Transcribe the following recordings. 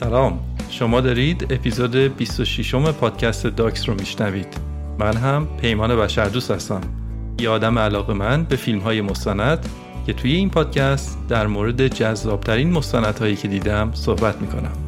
سلام. شما دارید اپیزود 26 م پادکست داکس رو میشنوید. من هم پیمان بشردوست هستم. یه آدم علاقه من به فیلم های مستند که توی این پادکست در مورد جذابترین مستندهایی که دیدم صحبت می‌کنم.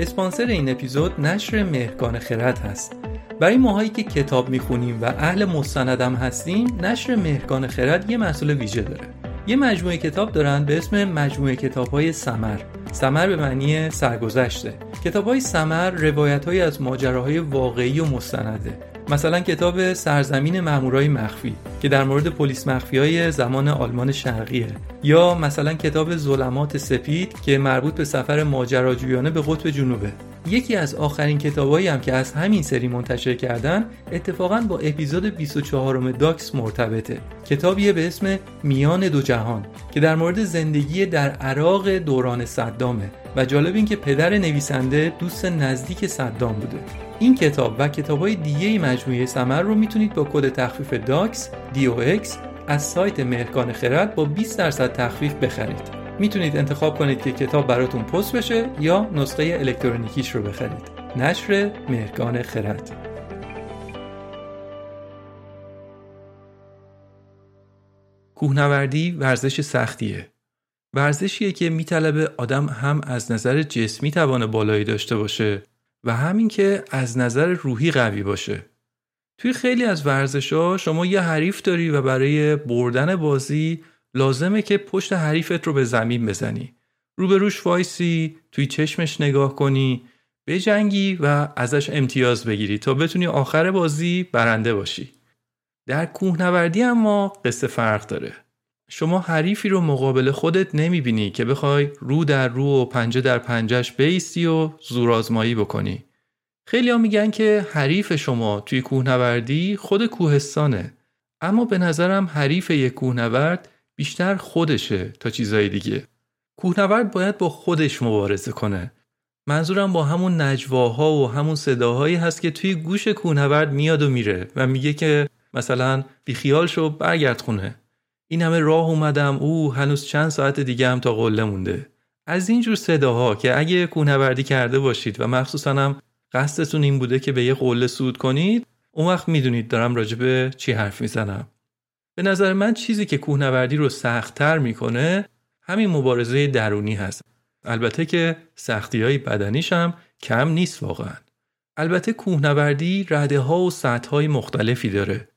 اسپانسر این اپیزود نشر مهرگان خرد هست. برای ماهایی که کتاب می‌خونیم و اهل مستندم هستیم نشر مهرگان خرد یه محصول ویژه داره. یه مجموعه کتاب دارن به اسم مجموعه کتاب های سمر سمر به معنی سرگذشته. کتاب های سمر روایت های از ماجراهای واقعی و مستنده. مثلا کتاب سرزمین مامورای مخفی که در مورد پلیس مخفی های زمان آلمان شرقیه. یا مثلا کتاب ظلمات سپید که مربوط به سفر ماجراجویانه به قطب جنوبه. یکی از آخرین کتابایی هم که از همین سری منتشر کردن اتفاقا با اپیزود 24 داکس مرتبطه. کتابیه به اسم میان دو جهان که در مورد زندگی در عراق دوران صدامه. و جالب این که پدر نویسنده دوست نزدیک صدام بوده. این کتاب و کتاب های دیگه مجموعه سمر رو می‌تونید با کد تخفیف داکس DOX از سایت مهرگان خرد با 20 درصد تخفیف بخرید. می‌تونید انتخاب کنید که کتاب براتون پست بشه یا نسخه الکترونیکیش رو بخرید. نشر مهرگان خرد. کوهنوردی ورزش سختیه. ورزشیه که میطلبه آدم هم از نظر جسمی توان بالایی داشته باشه. و همین که از نظر روحی قوی باشه. توی خیلی از ورزش ها شما یه حریف داری و برای بردن بازی لازمه که پشت حریفت رو به زمین بزنی. روبروش وایسی توی چشمش نگاه کنی بجنگی و ازش امتیاز بگیری تا بتونی آخر بازی برنده باشی. در کوهنوردی اما قصه فرق داره. شما حریفی رو مقابل خودت نمی‌بینی که بخوای رو در رو و پنجه در پنجش بیستی و زورآزمایی بکنی. خیلی میگن که حریف شما توی کوهنوردی خود کوهستانه. اما به نظرم حریف یک کوهنورد بیشتر خودشه تا چیزای دیگه. کوهنورد باید با خودش مبارزه کنه. منظورم با همون نجواها و همون صداهایی هست که توی گوش کوهنورد میاد و میره و میگه که مثلا بیخیال شو برگرد خونه. این همه راه اومدم. او هنوز چند ساعت دیگه هم تا قله مونده. از اینجور صداها که اگه کوهنوردی کرده باشید و مخصوصا هم قصدتون این بوده که به یه قله سود کنید اون وقت می‌دونید دارم راجبه چی حرف می‌زنم. به نظر من چیزی که کوهنوردی رو سختتر می‌کنه همین مبارزه درونی هست. البته که سختی های بدنیش هم کم نیست واقعا. البته کوهنوردی رده ها و سطح های مختلفی داره.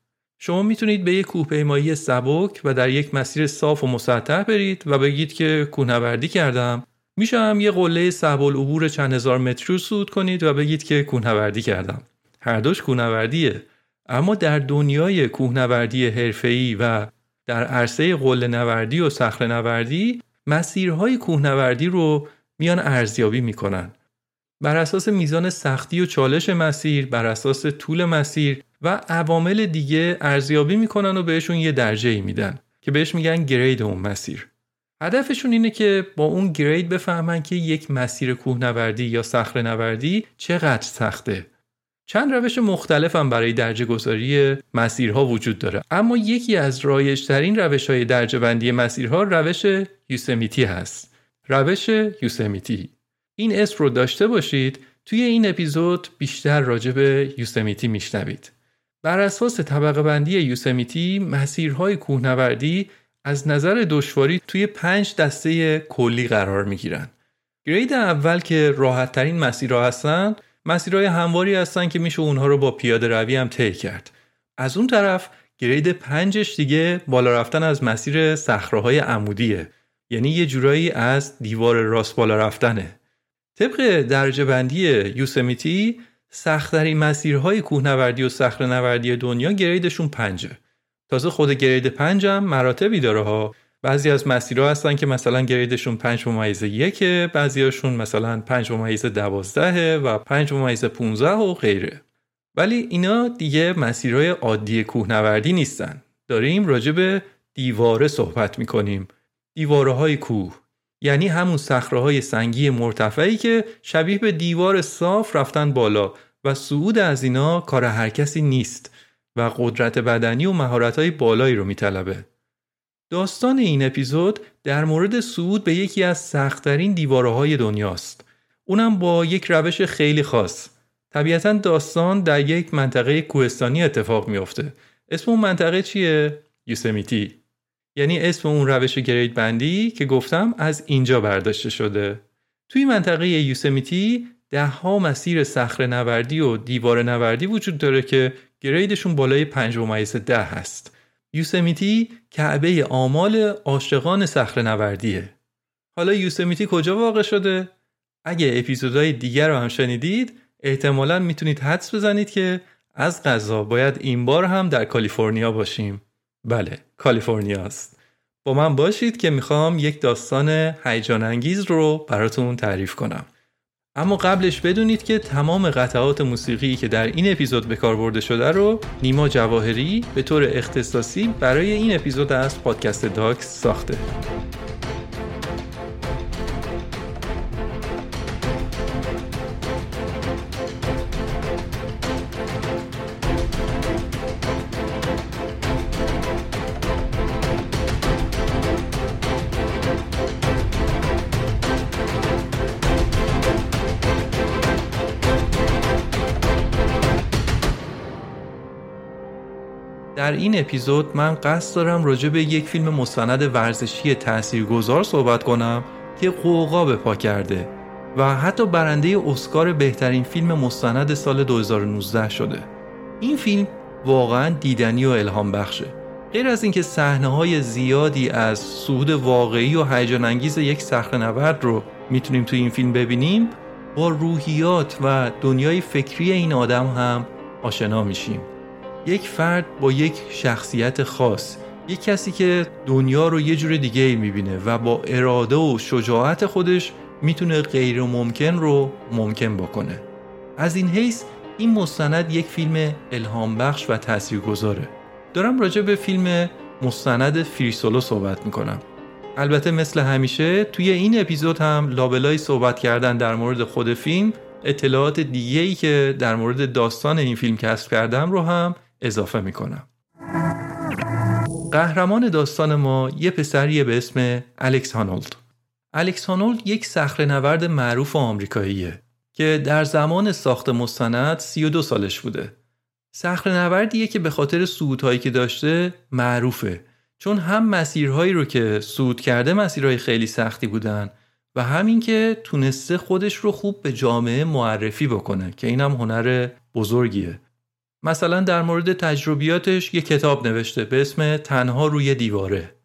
شما می‌تونید به یک کوهپیمایی سبک و در یک مسیر صاف و مسطح برید و بگید که کوهنوردی کردم. میشه یه قله صعب العبور چند هزار متر رو صعود کنید و بگید که کوهنوردی کردم. هر دوش کوهنوردیه. اما در دنیای کوهنوردی حرفه‌ای و در عرصه قله نوردی و صخره نوردی مسیرهای کوهنوردی رو میان ارزیابی می‌کنن. بر اساس میزان سختی و چالش مسیر بر اساس طول مسیر و عوامل دیگه ارزیابی می‌کنن و بهشون یه درجه ای میدن که بهش میگن گرید اون مسیر. هدفشون اینه که با اون گرید بفهمن که یک مسیر کوهنوردی یا صخره نوردی چقدر سخته. چند روش مختلف هم برای درجه گذاری مسیرها وجود داره. اما یکی از رایجترین روش های درجه بندی مسیرها روش یوسمیتی هست. روش یوسمیتی. این اسم رو داشته باشید توی این اپیزود بیشتر راجع به یوسمیتی میشنوید. بر اساس طبقه بندی یوسمیتی مسیرهای کوهنوردی از نظر دشواری توی پنج دسته کلی قرار می گیرن. گرید اول که راحت ترین مسیرها هستن مسیرهای همواری هستن که میشه اونها رو با پیاده روی هم طی کرد. از اون طرف گرید پنجش دیگه بالا رفتن از مسیر صخره عمودیه یعنی یه جورایی از دیوار راست بالا رفتنه. طبق درجه بندی یوسمیتی سختترین مسیرهای کوهنوردی و صخره نوردی دنیا گریدشون پنجه. تازه خود گرید پنج هم مراتبی داره ها. بعضی از مسیرها هستن که مثلا گریدشون 5 ممیز یکه هاشون مثلا 5 ممیز دوازده و 5 ممیز 15 و غیره. ولی اینا دیگه مسیرهای عادی کوهنوردی نیستن. داریم راجع به دیواره صحبت می‌کنیم. دیواره های کوه. یعنی همون صخره های سنگی مرتفعی که شبیه به دیوار صاف رفتن بالا و صعود از اینا کار هر کسی نیست و قدرت بدنی و مهارت‌های بالایی رو میطلبه. داستان این اپیزود در مورد صعود به یکی از سختترین دیوارهای دنیاست. اونم با یک روش خیلی خاص. طبیعتا داستان در یک منطقه کوهستانی اتفاق میافته. اسم اون منطقه چیه؟ یوسمیتی. یعنی اسم اون روش گرید بندی که گفتم از اینجا برداشته شده. توی منطقه یوسمیتی ده ها مسیر صخره نوردی و دیوار نوردی وجود داره که گریدشون بالای 5 ممیز ده هست. یوسمیتی کعبه آمال عاشقان صخره نوردیه. حالا یوسمیتی کجا واقع شده؟ اگه اپیزودهای دیگر رو هم شنیدید احتمالا می‌تونید حدس بزنید که از غذا باید این بار هم در کالیفرنیا باشیم. بله، کالیفرنیا است. با من باشید که می‌خوام یک داستان هیجان انگیز رو براتون تعریف کنم. اما قبلش بدونید که تمام قطعات موسیقی که در این اپیزود به کار برده شده رو نیما جواهری به طور اختصاصی برای این اپیزود از پادکست داکس ساخته. این اپیزود من قصد دارم راجع به یک فیلم مستند ورزشی تاثیرگذار صحبت کنم که قوقا به پا کرده و حتی برنده اسکار بهترین فیلم مستند سال 2019 شده. این فیلم واقعا دیدنی و الهام بخشه. غیر از اینکه صحنه های زیادی از صعود واقعی و هیجان انگیز یک صخره نورد رو می‌تونیم تو این فیلم ببینیم با روحیات و دنیای فکری این آدم هم آشنا میشیم. یک فرد با یک شخصیت خاص یک کسی که دنیا رو یه جور دیگه می‌بینه و با اراده و شجاعت خودش می‌تونه غیر ممکن رو ممکن بکنه. از این حیث این مستند یک فیلم الهام بخش و تاثیرگذاره. دارم راجع به فیلم مستند فریسولو صحبت می‌کنم. البته مثل همیشه توی این اپیزود هم لابلای صحبت کردن در مورد خود فیلم اطلاعات دیگه ای که در مورد داستان این فیلم کسب کردم رو هم اضافه می‌کنم. قهرمان داستان ما یه پسریه به اسم الکس هانولد. الکس هانولد یک صخره نورد معروف آمریکاییه که در زمان ساخت مستند 32 سالش بوده. صخره نوردیه که به خاطر صعودهایی که داشته معروفه چون هم مسیرهایی رو که صعود کرده مسیرهای خیلی سختی بودن و همین که تونسته خودش رو خوب به جامعه معرفی بکنه که اینم هنر بزرگیه. مثلا در مورد تجربیاتش یه کتاب نوشته به اسم تنها روی دیواره.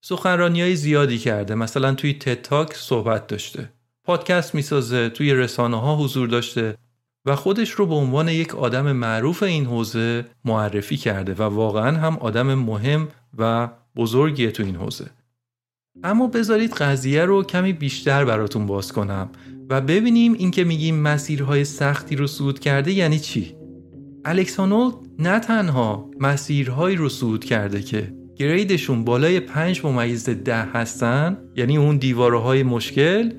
سخنرانی های زیادی کرده مثلا توی تتاک صحبت داشته. پادکست می‌سازه توی رسانه ها حضور داشته و خودش رو به عنوان یک آدم معروف این حوزه معرفی کرده و واقعا هم آدم مهم و بزرگیه تو این حوزه. اما بذارید قضیه رو کمی بیشتر براتون باز کنم و ببینیم این که میگیم مسیرهای سختی رو صعود کرده یعنی چی؟ الکسانولد نه تنها مسیرهایی رو صعود کرده که گریدشون بالای 5 ممیز ده هستن یعنی اون دیواره مشکل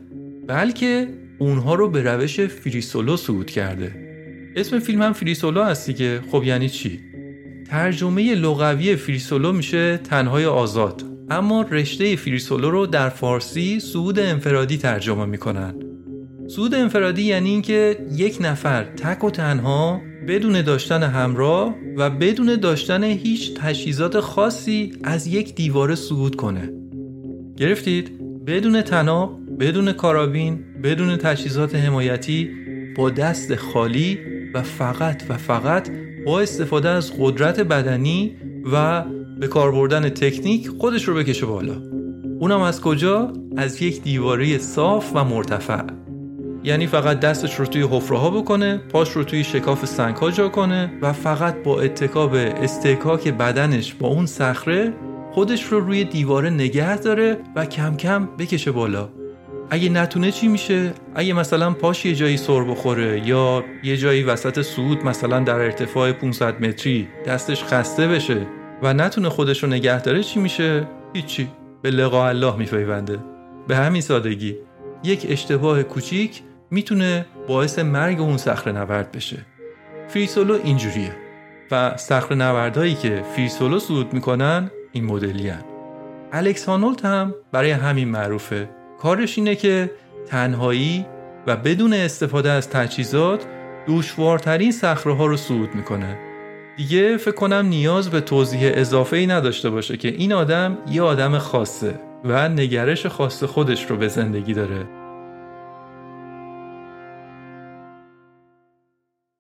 بلکه اونها رو به روش فریسولو صعود کرده. اسم فیلم هم فریسولو هستی که خب یعنی چی؟ ترجمه لغوی فریسولو میشه تنهای آزاد. اما رشته فریسولو رو در فارسی صعود انفرادی ترجمه می‌کنن. صعود انفرادی یعنی اینکه یک نفر تک و تنها بدون داشتن همراه و بدون داشتن هیچ تجهیزات خاصی از یک دیواره صعود کنه. گرفتید؟ بدون تناب بدون کارابین بدون تجهیزات حمایتی با دست خالی و فقط و فقط با استفاده از قدرت بدنی و به کار بردن تکنیک خودش رو بکشه بالا. اونم از کجا؟ از یک دیواره صاف و مرتفع. یعنی فقط دستش رو توی حفره ها بکنه پاش رو توی شکاف سنگ ها جا کنه و فقط با اتکاب استکاک بدنش با اون صخره خودش رو روی دیواره نگه داره و کم کم بکشه بالا. اگه نتونه چی میشه؟ اگه مثلا پاش یه جایی سر بخوره یا یه جایی وسط سود مثلا در ارتفاع 500 متری دستش خسته بشه و نتونه خودش رو نگه داره چی میشه؟ هیچی. به لقا الله میپیونده. به همین سادگی. یک اشتباه کوچیک می‌تونه باعث مرگ اون صخره نورد بشه. فریسولو اینجوریه و صخره نوردهایی که فریسولو صعود می‌کنن این مدلی هن. الکس هانولت هم برای همین معروفه. کارش اینه که تنهایی و بدون استفاده از تجهیزات دشوارترین صخره ها رو صعود می‌کنه. دیگه فکر کنم نیاز به توضیح اضافه ای نداشته باشه که این آدم یه آدم خاصه و نگرش خاص خودش رو به زندگی داره.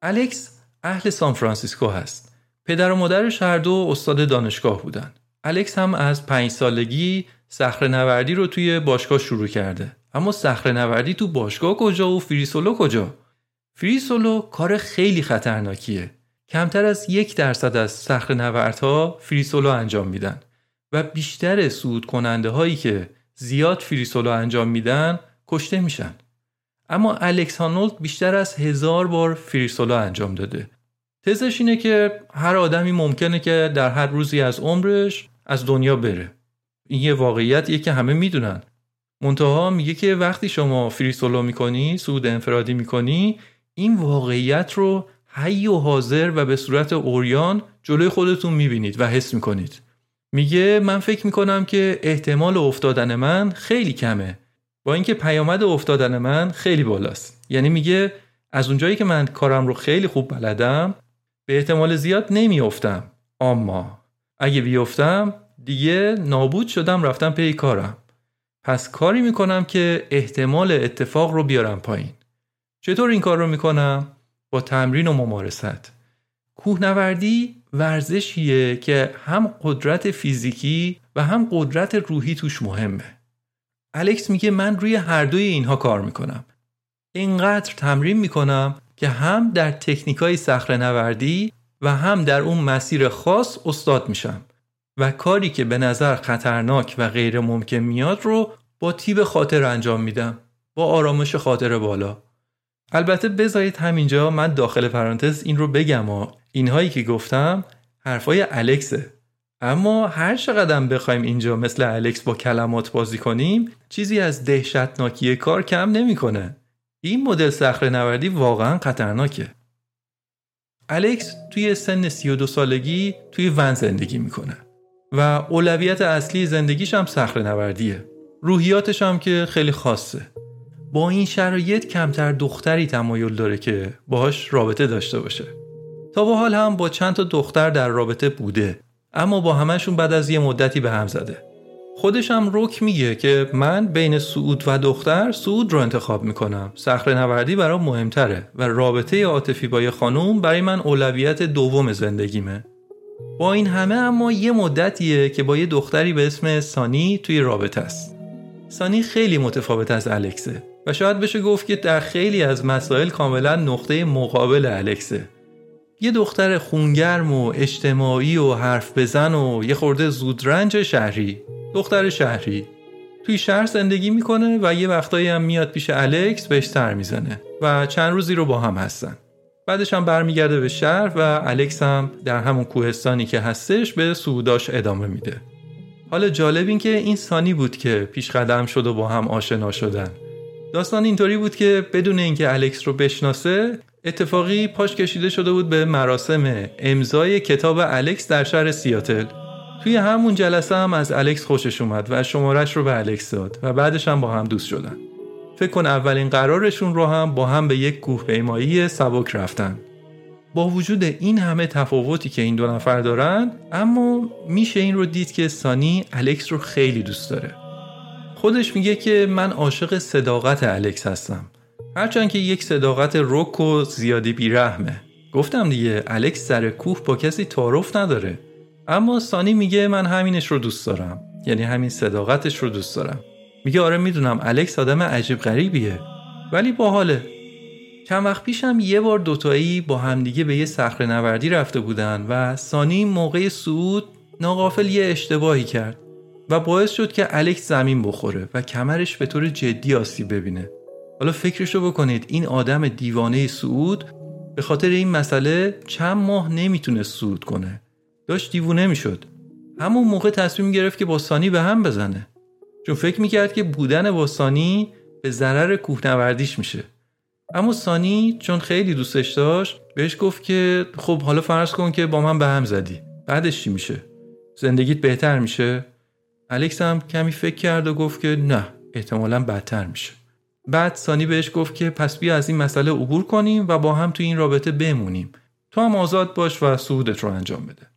الکس اهل سان فرانسیسکو هست. پدر و مادرش هر دو استاد دانشگاه بودن. الکس هم از پنج سالگی صخره نوردی رو توی باشگاه شروع کرده. اما صخره نوردی تو باشگاه کجا و free solo کجا؟ free solo کار خیلی خطرناکیه. کمتر از یک درصد از صخره نوردها free solo انجام میدن و بیشتر صعود کننده هایی که زیاد free solo انجام میدن کشته میشن. اما الکس هانولد بیشتر از هزار بار free solo انجام داده. تزش اینه که هر آدمی ممکنه که در هر روزی از عمرش از دنیا بره. این یه واقعیتیه که همه می‌دونن. منتها میگه که وقتی شما فری سولو می‌کنی سود انفرادی می‌کنی این واقعیت رو حی و حاضر و به صورت اوریان جلوی خودتون می‌بینید و حس می‌کنید. میگه من فکر می‌کنم که احتمال افتادن من خیلی کمه. با اینکه پیامد افتادن من خیلی بالاست. یعنی میگه از اونجایی که من کارم رو خیلی خوب بلدم به احتمال زیاد نمیافتم. اما اگه بیفتم دیگه نابود شدم رفتم پی کارم. پس کاری می‌کنم که احتمال اتفاق رو بیارم پایین. چطور این کار رو می‌کنم؟ با تمرین و ممارست. کوهنوردی ورزشیه که هم قدرت فیزیکی و هم قدرت روحی توش مهمه. الکس میگه من روی هر دوی اینها کار می‌کنم. اینقدر تمرین می‌کنم که هم در تکنیکای صخره نوردی و هم در اون مسیر خاص استاد میشم و کاری که به نظر خطرناک و غیر ممکن میاد رو با تیب خاطر انجام میدم با آرامش خاطر بالا. البته بذارید همینجا من داخل پرانتز این رو بگم و اینهایی که گفتم حرفای الکسه. اما هر چقدر بخوایم اینجا مثل الکس با کلمات بازی کنیم چیزی از دهشتناکی کار کم نمی‌کنه. این مدل صخره نوردی واقعا خطرناکه. الکس توی سن 32 سالگی توی ون زندگی می‌کنه و اولویت اصلی زندگیش هم صخره نوردیه. روحیاتش هم که خیلی خاصه. با این شرایط کمتر دختری تمایل داره که باهاش رابطه داشته باشه. تا به حال هم با چند تا دختر در رابطه بوده اما با همهشون بعد از یه مدتی به هم زده. خودش هم رک میگه که من بین سعود و دختر سعود رو انتخاب می‌کنم. صخره نوردی برام مهمتره و رابطه عاطفی با یه خانوم برای من اولویت دوم زندگیمه. با این همه اما یه مدتیه که با یه دختری به اسم سانی توی رابطه است. سانی خیلی متفاوت از الکسه و شاید بشه گفت که در خیلی از مسائل کاملا نقطه مقابل الکسه. یه دختر خونگرم و اجتماعی و حرف بزن و یه خورده زودرنج شهری دختر شهری. توی شهر زندگی می‌کنه و یه وقتایی هم میاد پیش الکس بهش سر می‌زنه و چند روزی رو با هم هستن. بعدش هم برمیگرده به شهر و الکس هم در همون کوهستانی که هستش به سوداش ادامه میده. حالا جالب این که این سانی بود که پیش قدم شد و با هم آشنا شدن. داستان اینطوری بود که بدون اینکه الکس رو بشناسه اتفاقی پاش کشیده شده بود به مراسم امضای کتاب الکس در شهر سیاتل. توی همون جلسه هم از الکس خوشش اومد و شمارش رو به الکس داد و بعدش هم با هم دوست شدن. فکر کن اولین قرارشون رو هم با هم به یک کوه پیمایی سبک رفتن. با وجود این همه تفاوتی که این دو نفر دارن اما میشه این رو دید که سانی الکس رو خیلی دوست داره. خودش میگه که من عاشق صداقت الکس هستم. هرچند که یک صداقت رک و زیادی بیرحمه. گفتم دیگه الکس سر کوه با کسی تعارف نداره. اما سانی میگه من همینش رو دوست دارم. یعنی همین صداقتش رو دوست دارم. میگه آره می‌دونم الکس آدم عجیب غریبیه. ولی باحاله. چند وقت پیشم یه بار دوتایی با همدیگه به یه صخره نوردی رفته بودن و سانی موقع صعود ناقافل یه اشتباهی کرد و باعث شد که الکس زمین بخوره و کمرش به طور جدی آسیب ببینه. حالا فکرشو بکنید این آدم دیوانه سعود به خاطر این مسئله چند ماه نمی‌تونه سعود کنه. داشت دیوونه می‌شد. همون موقع تصمیم گرفت که با سانی به هم بزنه. چون فکر می‌کرد که بودن با سانی به ضرر کوهنوردیش میشه. اما سانی چون خیلی دوستش داشت بهش گفت که خب حالا فرض کن که با من به هم زدی. بعدش چی میشه؟ زندگیت بهتر میشه؟ الکس هم کمی فکر کرد و گفت که نه احتمالا بدتر میشه. بعد سانی بهش گفت که پس بیا از این مسئله عبور کنیم و با هم تو این رابطه بمونیم. تو هم آزاد باش و سودت رو انجام بده.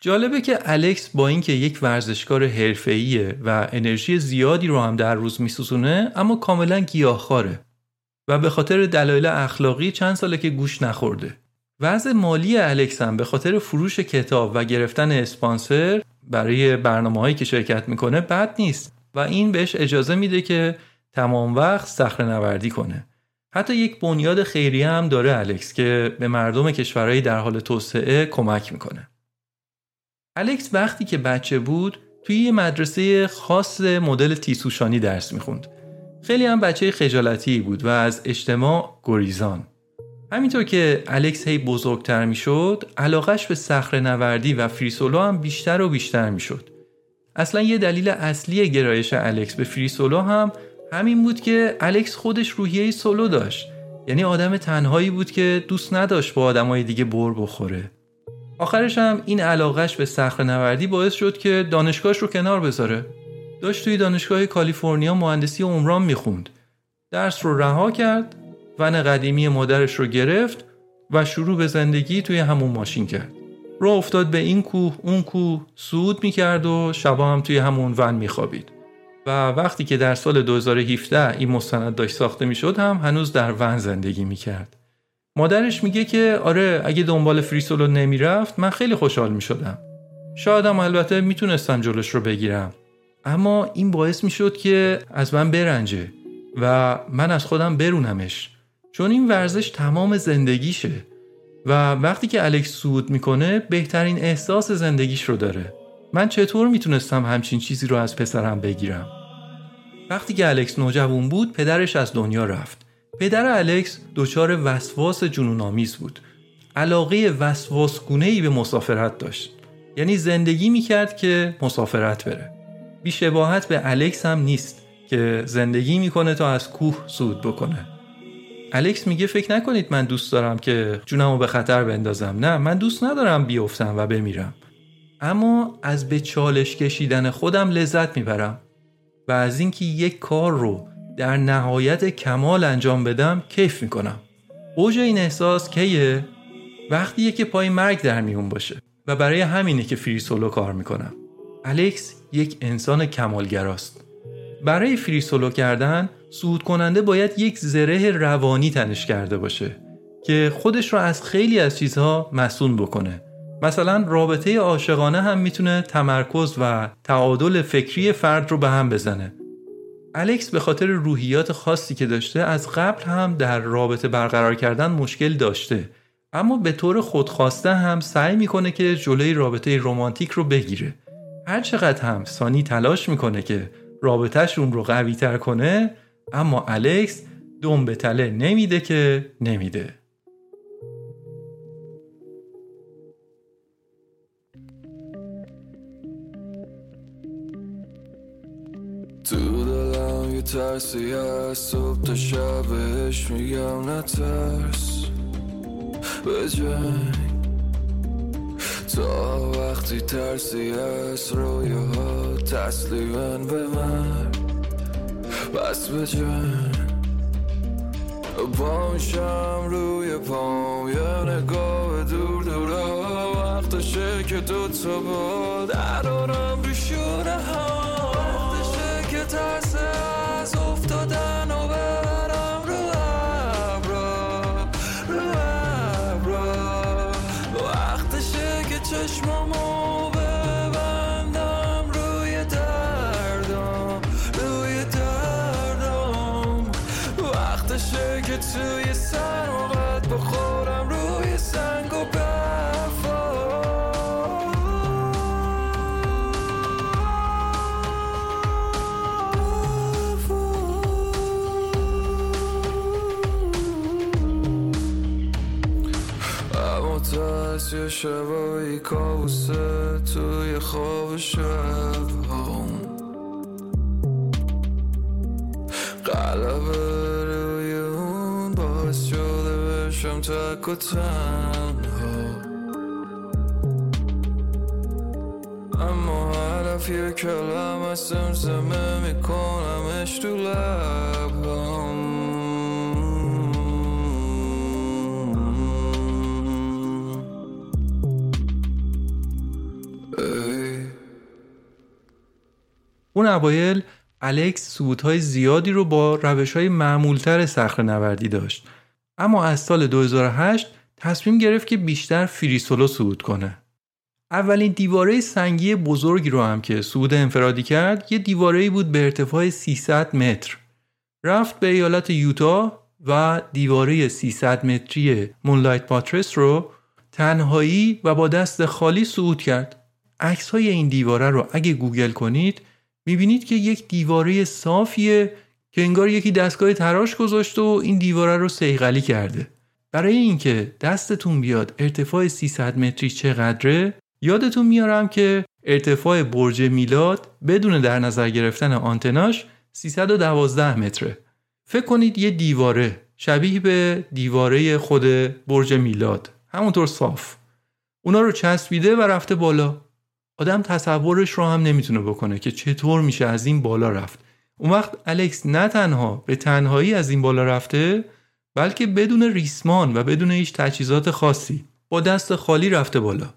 جالبه که الکس با اینکه یک ورزشکار حرفه‌ایه و انرژی زیادی رو هم در روز میسوزونه اما کاملا گیاهخواره و به خاطر دلایل اخلاقی چند ساله که گوش نخورده. وضع مالی الکس هم به خاطر فروش کتاب و گرفتن اسپانسر برای برنامه هایی که شرکت می‌کنه بد نیست و این بهش اجازه میده که تمام وقت صخره نوردی کنه. حتی یک بنیاد خیریه هم داره الکس که به مردم کشورهایی در حال توسعه کمک می‌کنه. الکس وقتی که بچه بود توی یه مدرسه خاص مدل تیسوشانی درس می‌خوند. خیلی هم بچه خجالتی بود و از اجتماع گریزان. همینطور که الکس هی بزرگتر می‌شد علاقش به صخره نوردی و فریسولو هم بیشتر و بیشتر می‌شد. اصلا یه دلیل اصلی گرایش الکس به فریسولو هم همین بود که الکس خودش روحیه سولو داشت. یعنی آدم تنهایی بود که دوست نداشت با آدمای دیگه بر بخوره. آخرش هم این علاقش به صخره نوردی باعث شد که دانشگاهش رو کنار بذاره. داشت توی دانشگاه کالیفرنیا مهندسی عمران می‌خوند. درس رو رها کرد ون قدیمی مادرش رو گرفت و شروع به زندگی توی همون ماشین کرد. رو افتاد به این کوه اون کوه سود می‌کرد و شبا هم توی همون ون میخوابید. و وقتی که در سال 2017 این مستند داشت ساخته می‌شد هم هنوز در ون زندگی می‌کرد. مادرش میگه که آره اگه دنبال فریسولو نمی‌رفت من خیلی خوشحال می‌شدم. شایدم البته می‌تونستم جلوش رو بگیرم. اما این باعث می‌شد که از من برنجه و من از خودم برونمش. چون این ورزش تمام زندگیشه و وقتی که الکس سود می‌کنه بهترین احساس زندگیش رو داره. من چطور می‌تونستم همچین چیزی رو از پسرم بگیرم؟ وقتی که الکس نوجوان بود پدرش از دنیا رفت. پدر الکس دچار وسواس جنونآمیز بود. علاقه وسواسگونه ای به مسافرت داشت. یعنی زندگی می‌کرد که مسافرت بره. بیشباهت به الکس هم نیست که زندگی می‌کنه تا از کوه سود بکنه. الکس میگه فکر نکنید من دوست دارم که جونمو به خطر بندازم. نه من دوست ندارم بیفتم و بمیرم. اما از به چالش کشیدن خودم لذت می‌برم و از اینکه یک کار رو در نهایت کمال انجام بدم کیف می‌کنم. اوج این احساس کیه؟ وقتیه که پای مرگ در میون باشه و برای همینه که فری سولو کار می‌کنم. الکس یک انسان کمالگراست. برای فری سولو کردن صعود کننده باید یک زره روانی تنش کرده باشه که خودش رو از خیلی از چیزها مسئول بکنه. مثلا رابطه عاشقانه هم می‌تونه تمرکز و تعادل فکری فرد رو به هم بزنه. الکس به خاطر روحیات خاصی که داشته از قبل هم در رابطه برقرار کردن مشکل داشته. اما به طور خودخواسته هم سعی می‌کنه که جلوی رابطه رمانتیک رو بگیره. هر چقدر هم سانی تلاش می‌کنه که رابطهشون رو قوی تر کنه اما الکس دم به تله نمیده که نمیده. دلم یه ترسی از صبح تا شبش میگم نترس. به تا وقتی ترسی از رویاها تسلیمن به من. بس به پامشم روی پام یه نگاه دور دور وقتشه که دوتا با درارم ها وقتشه که ترس از شبایی کابوسه توی خواب شب هم قلبه روی اون باعث شده بشم تک و تنها. اما هدف یه کلم سمسمه میکنمش تو لبم اون اوایل الکس سودهای زیادی رو با روش های معمولتر صخره نوردی داشت. اما از سال 2008 تصمیم گرفت که بیشتر فریسولو صعود کنه. اولین دیواره سنگی بزرگی رو هم که صعود انفرادی کرد یه دیواره بود به ارتفاع 300 متر. رفت به ایالت یوتا و دیواره 300 متری مونلایت پاترس رو تنهایی و با دست خالی صعود کرد. عکس های این دیواره رو اگه گوگل کنید می‌بینید که یک دیواره صافیه که انگار یکی دستگاه تراش گذاشته و این دیواره رو سیغلی کرده. برای اینکه دستتون بیاد ارتفاع 300 متری چقدره یادتون میارم که ارتفاع برج میلاد بدون در نظر گرفتن آنتناش 312 متره. فکر کنید یه دیواره شبیه به دیواره خود برج میلاد همونطور صاف. اونا رو چسبیده و رفته بالا. آدم تصورش رو هم نمی‌تونه بکنه که چطور میشه از این بالا رفت. اون وقت الکس نه تنها به تنهایی از این بالا رفته بلکه بدون ریسمان و بدون هیچ تجهیزات خاصی با دست خالی رفته بالا.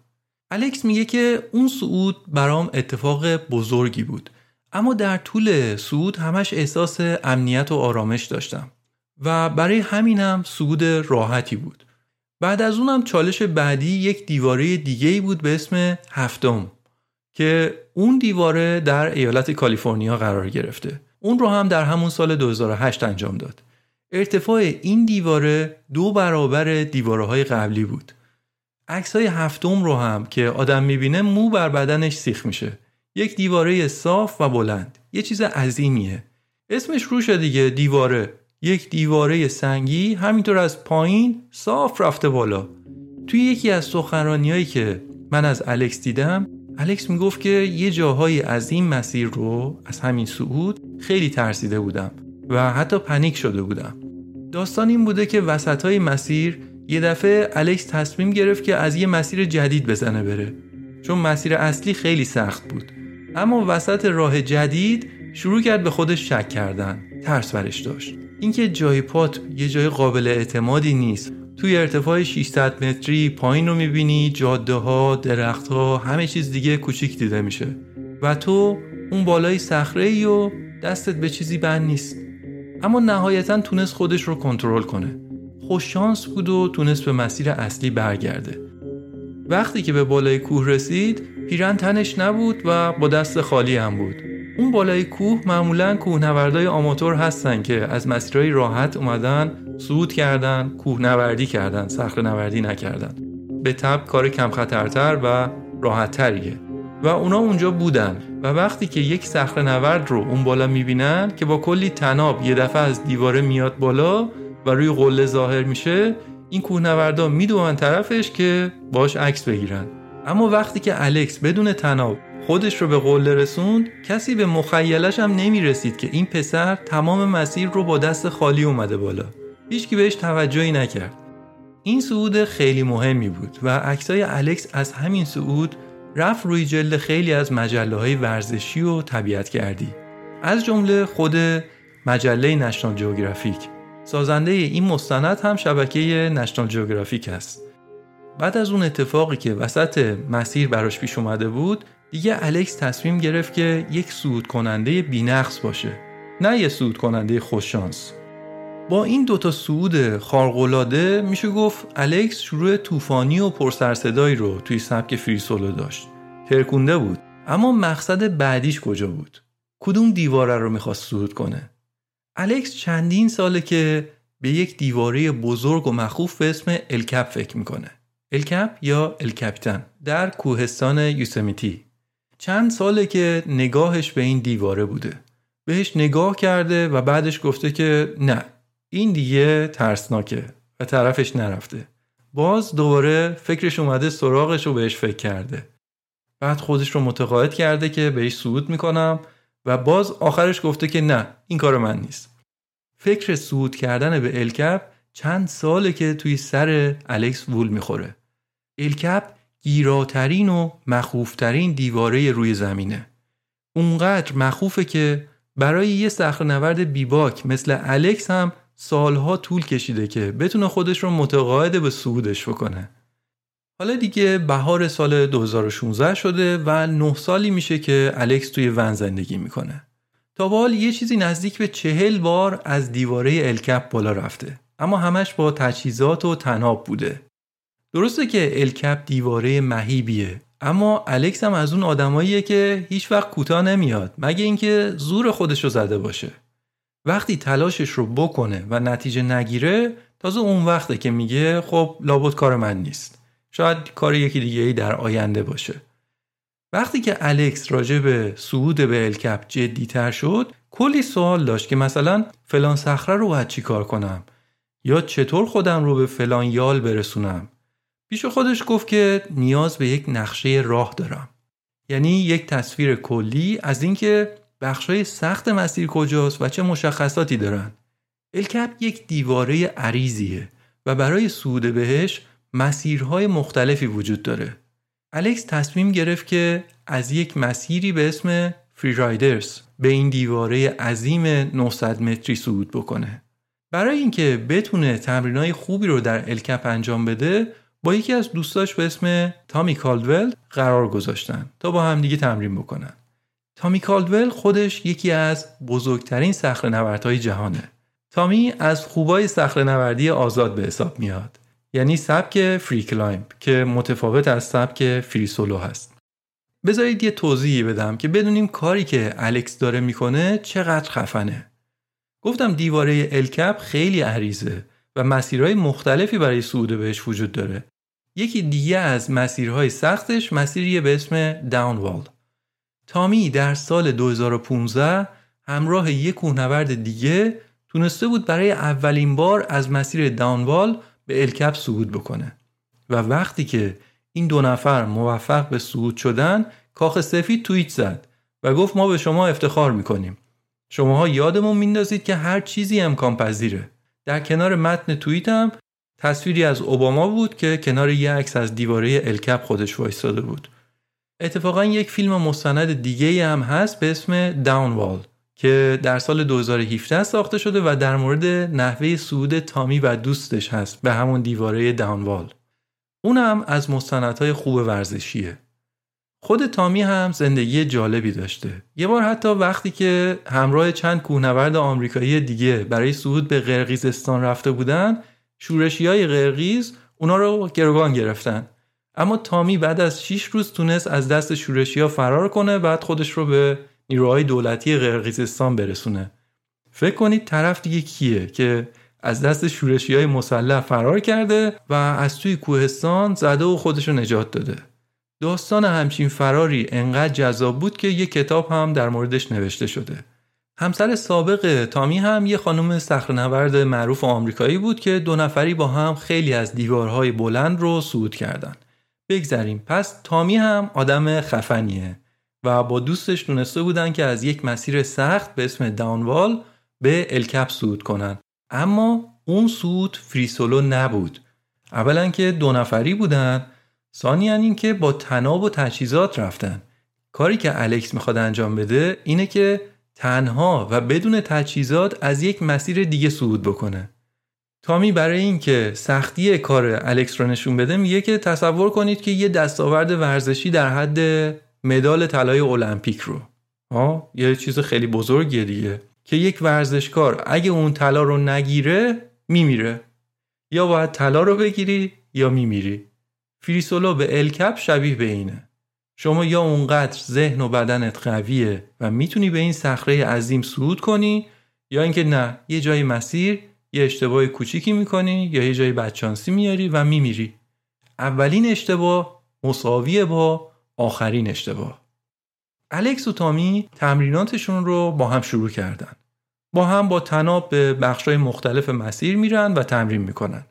الکس میگه که اون صعود برام اتفاق بزرگی بود. اما در طول صعود همش احساس امنیت و آرامش داشتم و برای همینم صعود راحتی بود. بعد از اونم چالش بعدی یک دیواره دیگه بود به اسم هفتم. که اون دیواره در ایالت کالیفرنیا قرار گرفته. اون رو هم در همون سال 2008 انجام داد. ارتفاع این دیواره دو برابر دیواره های قبلی بود. عکس های هفتم رو هم که آدم می‌بینه مو بر بدنش سیخ میشه. یک دیواره صاف و بلند. یه چیز عظیمیه. اسمش روشه دیگه دیواره. یک دیواره سنگی همینطور از پایین صاف رفته بالا. توی یکی از سخنرانیایی که من از الکس دیدم الکس می‌گفت که یه جاهایی از این مسیر رو از همین صعود خیلی ترسیده بودم و حتی پنیک شده بودم. داستان این بوده که وسط های مسیر یه دفعه الکس تصمیم گرفت که از یه مسیر جدید بزنه بره. چون مسیر اصلی خیلی سخت بود. اما وسط راه جدید شروع کرد به خودش شک کردن. ترس برش داشت. اینکه جای پات یه جای قابل اعتمادی نیست. توی ارتفاع 600 متری پایین رو می‌بینی جاده ها درخت ها همه چیز دیگه کوچیک دیده میشه. و تو اون بالای صخره ای و دستت به چیزی بند نیست. اما نهایتا تونست خودش رو کنترل کنه. خوششانس بود و تونست به مسیر اصلی برگرده. وقتی که به بالای کوه رسید پیرن تنش نبود و با دست خالی هم بود. اون بالای کوه معمولا کوهنوردای آماتور هستن که از مسیرهای راحت اومدن صعود کردن کوهنوردی کردن صخره نوردی نکردن. به تب کار کم خطرتر و راحت تریه و اونا اونجا بودن. و وقتی که یک صخره نورد رو اون بالا می‌بینن که با کلی تناب یه دفعه از دیواره میاد بالا و روی قله ظاهر میشه این کوهنوردا میدوان طرفش که باش عکس بگیرن. اما وقتی که الکس بدون تناب خودش رو به قله رسوند کسی به مخیلش هم نمی رسید که این پسر تمام مسیر رو با دست خالی اومده بالا. هیچکی بهش توجهی نکرد. این صعود خیلی مهمی بود و عکسای الکس از همین صعود رفت روی جلد خیلی از مجله های ورزشی و طبیعت کردی از جمله خود مجله نشنال جیوگرافیک. سازنده این مستند هم شبکه نشنال جیوگرافیک است. بعد از اون اتفاقی که وسط مسیر براش پیش اومده بود دیگه الکس تصمیم گرفت که یک سود کننده بینقص باشه نه یه سود کننده خوششانس. با این دوتا سعود خارق‌العاده میشه گفت الکس شروع طوفانی و پرسرصدایی رو توی سبک فریسولو داشت. ترکونده بود. اما مقصد بعدیش کجا بود؟ کدوم دیواره رو می‌خواست صعود کنه؟ الکس چندین ساله که به یک دیواره بزرگ و مخوف به اسم الکپ فکر می‌کنه. الکپ یا الکپیتن در کوهستان یوسمیتی. چند ساله که نگاهش به این دیواره بوده. بهش نگاه کرده و بعدش گفته که نه این دیگه ترسناکه و طرفش نرفته. باز دوباره فکرش اومده سراغش رو بهش فکر کرده. بعد خودش رو متقاعد کرده که بهش صعود می‌کنم و باز آخرش گفته که نه این کار من نیست. فکر صعود کردن به الکپ چند ساله که توی سر الکس وول می‌خوره. الکپ گیراترین و مخوفترین دیواره روی زمینه. اونقدر مخوفه که برای یه صخره نورد بیباک مثل الکس هم سالها طول کشیده که بتونه خودش رو متقاعد به صعودش بکنه. حالا دیگه بهار سال 2016 شده و نه سالی میشه که الکس توی ون زندگی می‌کنه. تا به حال یه چیزی نزدیک به چهل بار از دیواره الکپ بالا رفته. اما همش با تجهیزات و تناب بوده. درسته که الکپ دیواره مهیبیه اما الکس هم از اون آدماییه که هیچ وقت کوتاه نمیاد مگه اینکه زور خودش رو زده باشه. وقتی تلاشش رو بکنه و نتیجه نگیره تازه اون وقته که میگه خب لابد کار من نیست. شاید کار یکی دیگه ای در آینده باشه. وقتی که الکس راجع به صعود به الکپ جدی تر شد کلی سوال داشت که مثلا فلان صخره رو باید چی کار کنم؟ یا چطور خودم رو به فلان یال برسونم؟ پیش خودش گفت که نیاز به یک نقشه راه دارم. یعنی یک تصویر کلی از اینکه بخشای سخت مسیر کجاست و چه مشخصاتی دارن. الکپ یک دیواره عریضیه و برای صعود بهش مسیرهای مختلفی وجود داره. الکس تصمیم گرفت که از یک مسیری به اسم فری رایدرز به این دیواره عظیم 900 متری صعود بکنه. برای اینکه بتونه تمرینای خوبی رو در الکپ انجام بده با یکی از دوستاش به اسم تامی کالدول قرار گذاشتن تا با هم دیگه تمرین بکنن. تامی کالدول خودش یکی از بزرگترین صخره نوردهای جهانه. تامی از خوبای صخره نوردی آزاد به حساب میاد یعنی سبک فری کلایمب که متفاوت از سبک فری سولو هست. بذارید یه توضیحی بدم که بدونیم کاری که الکس داره می‌کنه چقدر خفنه. گفتم دیواره الکپ خیلی عریضه و مسیرهای مختلفی برای صعود بهش وجود داره. یکی دیگه از مسیرهای سختش مسیریه به اسم داونوال تامی در سال 2015 همراه یک کوهنورد دیگه تونسته بود برای اولین بار از مسیر داونوال به الکپ صعود بکنه. و وقتی که این دو نفر موفق به صعود شدن کاخ سفید توییت زد و گفت ما به شما افتخار می‌کنیم. شماها یادمون میندازید که هر چیزی امکان پذیره در کنار متن توییت هم تصویری از اوباما بود که کنار یه عکس از دیواره الکپ خودش وایستاده بود. اتفاقا یک فیلم مستند دیگه هم هست به اسم داونوال که در سال 2017 ساخته شده و در مورد نحوه صعود تامی و دوستش هست به همون دیواره داونوال اون هم از مستندهای خوب ورزشیه. خود تامی هم زندگی جالبی داشته. یه بار حتی وقتی که همراه چند کوهنورد آمریکایی دیگه برای صعود به قرقیزستان رفته بودن شورشی های قرقیز اونا رو گروگان گرفتن. اما تامی بعد از 6 روز تونست از دست شورشی ها فرار کنه بعد خودش رو به نیروهای دولتی قرقیزستان برسونه. فکر کنید طرف دیگه کیه که از دست شورشی های مسلح فرار کرده و از توی کوهستان زده و خودش رو نجات داده. داستان همچین فراری انقدر جذاب بود که یه کتاب هم در موردش نوشته شده همسر سابق تامی هم یه خانم صخره‌نورد معروف آمریکایی بود که دو نفری با هم خیلی از دیوارهای بلند رو صعود کردن. بگذریم پس تامی هم آدم خفنیه و با دوستش دونسته بودن که از یک مسیر سخت به اسم داونوال به الکپ صعود کنن. اما اون صعود فریسولو نبود. اولا که دو نفری بودن ثانیا این که با تناب و تجهیزات رفتن. کاری که الکس می‌خواد انجام بده اینه که تنها و بدون تجهیزات از یک مسیر دیگه صعود بکنه. تامی برای اینکه سختی کار الکس رو نشون بده میگه که تصور کنید که یه دستاورد ورزشی در حد مدال طلای المپیک رو. ها یه چیز خیلی بزرگیه دیگه. که یک ورزشکار اگه اون طلا رو نگیره میمیره. یا باید طلا رو بگیری یا میمیری. فریسولو به الکپ شبیه به اینه. شما یا اونقدر ذهن و بدنت قویه و می‌تونی به این صخره عظیم صعود کنی یا اینکه نه یه جای مسیر یه اشتباه کوچیکی می‌کنی یا یه جای بدشانسی میاری و میمیری. اولین اشتباه مساویه با آخرین اشتباه. الکس و تامی تمریناتشون رو با هم شروع کردن. با هم با تناب به بخشای مختلف مسیر میرن و تمرین می‌کنن.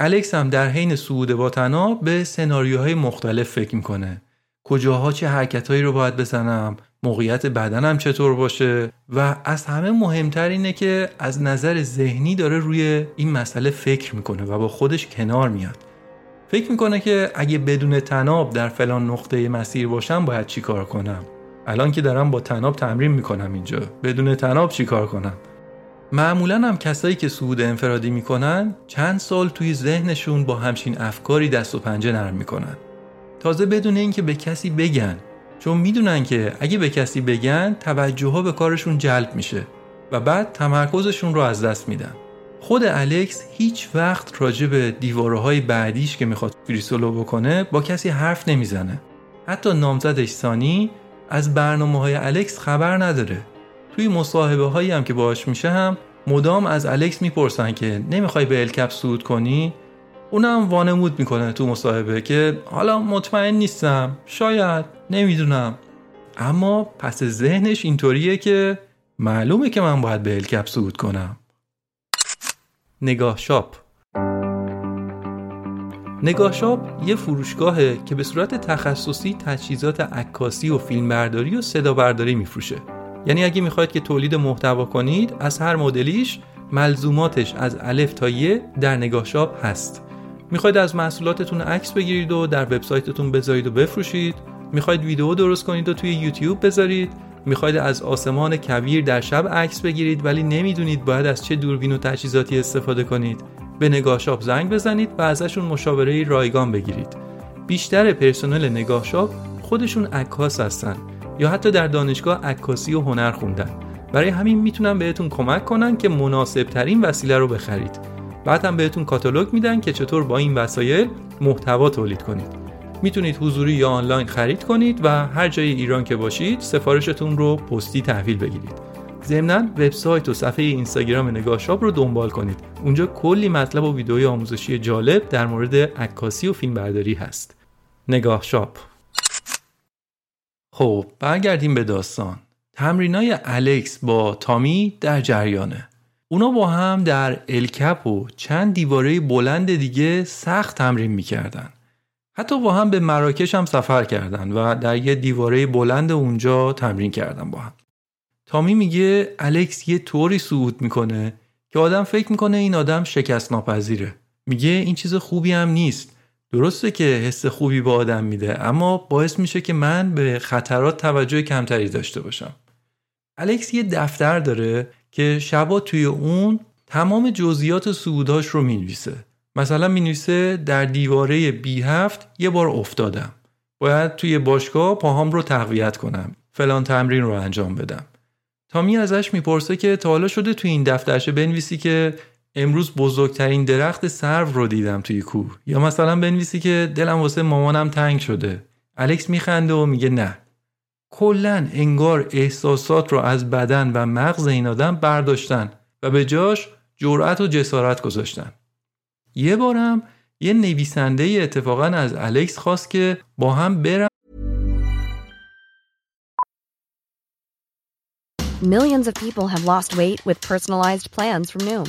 الکس هم در حین صعود با تناب به سناریوهای مختلف فکر می‌کنه. کجاها چه حرکتهایی رو باید بزنم؟ موقعیت بدنم چطور باشه؟ و از همه مهمتر اینه که از نظر ذهنی داره روی این مسئله فکر می‌کنه و با خودش کنار میاد. فکر می‌کنه که اگه بدون تناب در فلان نقطه مسیر باشم باید چی کار کنم؟ الان که دارم با تناب تمرین می‌کنم اینجا. بدون تناب چی کار کنم؟ معمولا هم کسایی که صعود انفرادی می‌کنن چند سال توی ذهنشون با همچین افکاری دست و پنجه نرم می‌کنن. تازه بدون اینکه به کسی بگن چون می‌دونن که اگه به کسی بگن توجه ها به کارشون جلب میشه و بعد تمرکزشون رو از دست میدن. خود الکس هیچ وقت راجع به دیواره بعدیش که می‌خواد فریسولو بکنه با کسی حرف نمی‌زنه. حتی نامزدش سانی از برنامه های الکس خبر نداره. توی مصاحبه هایی هم که باهاش میشه هم مدام از الکس می‌پرسن که نمی‌خوای به الکپ سود کنی؟ اونم وانمود می‌کنه تو مصاحبه که حالا مطمئن نیستم شاید نمی‌دونم. اما پس ذهنش اینطوریه که معلومه که من باید به الکپ صعود کنم. نگاه شاپ. نگاه شاپ یه فروشگاهه که به صورت تخصصی تجهیزات عکاسی و فیلمبرداری و صدا برداری میفروشه. یعنی اگه می‌خواید که تولید محتوا کنید از هر مدلیش ملزوماتش از الف تا یه در نگاه شاپ هست. می‌خواید از محصولاتتون عکس بگیرید و در وبسایتتون بذارید و بفروشید. می‌خواید ویدیو درست کنید و توی یوتیوب بذارید. می‌خواید از آسمان کویر در شب عکس بگیرید ولی نمی‌دونید باید از چه دوربین و تجهیزاتی استفاده کنید. به نگاه شاپ زنگ بزنید و ازشون مشاوره رایگان بگیرید. بیشتر پرسنل نگاه شاپ خودشون عکاس هستن. یا حتی در دانشگاه عکاسی و هنر خوندن. برای همین می‌تونن بهتون کمک کنن که مناسب ترین وسیله رو بخرید. بعد هم بهتون کاتالوگ میدن که چطور با این وسایل محتوا تولید کنید. می‌تونید حضوری یا آنلاین خرید کنید و هر جای ایران که باشید سفارشتون رو پستی تحویل بگیرید. ضمنا وبسایت و صفحه اینستاگرام نگاه شاپ رو دنبال کنید. اونجا کلی مطلب و ویدئوی آموزشی جالب در مورد عکاسی و فیلمبرداری هست. نگاه شاپ خب برگردیم به داستان تمرینای الکس با تامی در جریانه اونا با هم در الکپ و چند دیواره بلند دیگه سخت تمرین می‌کردن. حتی با هم به مراکش هم سفر کردن و در یه دیواره بلند اونجا تمرین کردن با هم. تامی میگه الکس یه طوری صعود می‌کنه که آدم فکر می‌کنه این آدم شکست ناپذیره. میگه این چیز خوبی هم نیست. درسته که حس خوبی به آدم میده اما باعث میشه که من به خطرات توجه کمتری داشته باشم. الکس یه دفتر داره که شبا توی اون تمام جزئیات سعوداش رو می‌نویسه. مثلا می‌نویسه در دیواره بی هفت یه بار افتادم. باید توی باشگاه پاهام رو تقویت کنم. فلان تمرین رو انجام بدم. تامی ازش می‌پرسه که تا حالا شده توی این دفترشه بنویسی که امروز بزرگترین درخت سرو رو دیدم توی کوه. یا مثلا بنویسی که دلم واسه مامانم تنگ شده. الکس میخنده و میگه نه. کلا انگار احساسات رو از بدن و مغز این آدم برداشتن و به جاش جرأت و جسارت گذاشتن. یه بارم یه نویسنده اتفاقا از الکس خواست که با هم برن Millions of people have lost weight with personalized plans from Noom,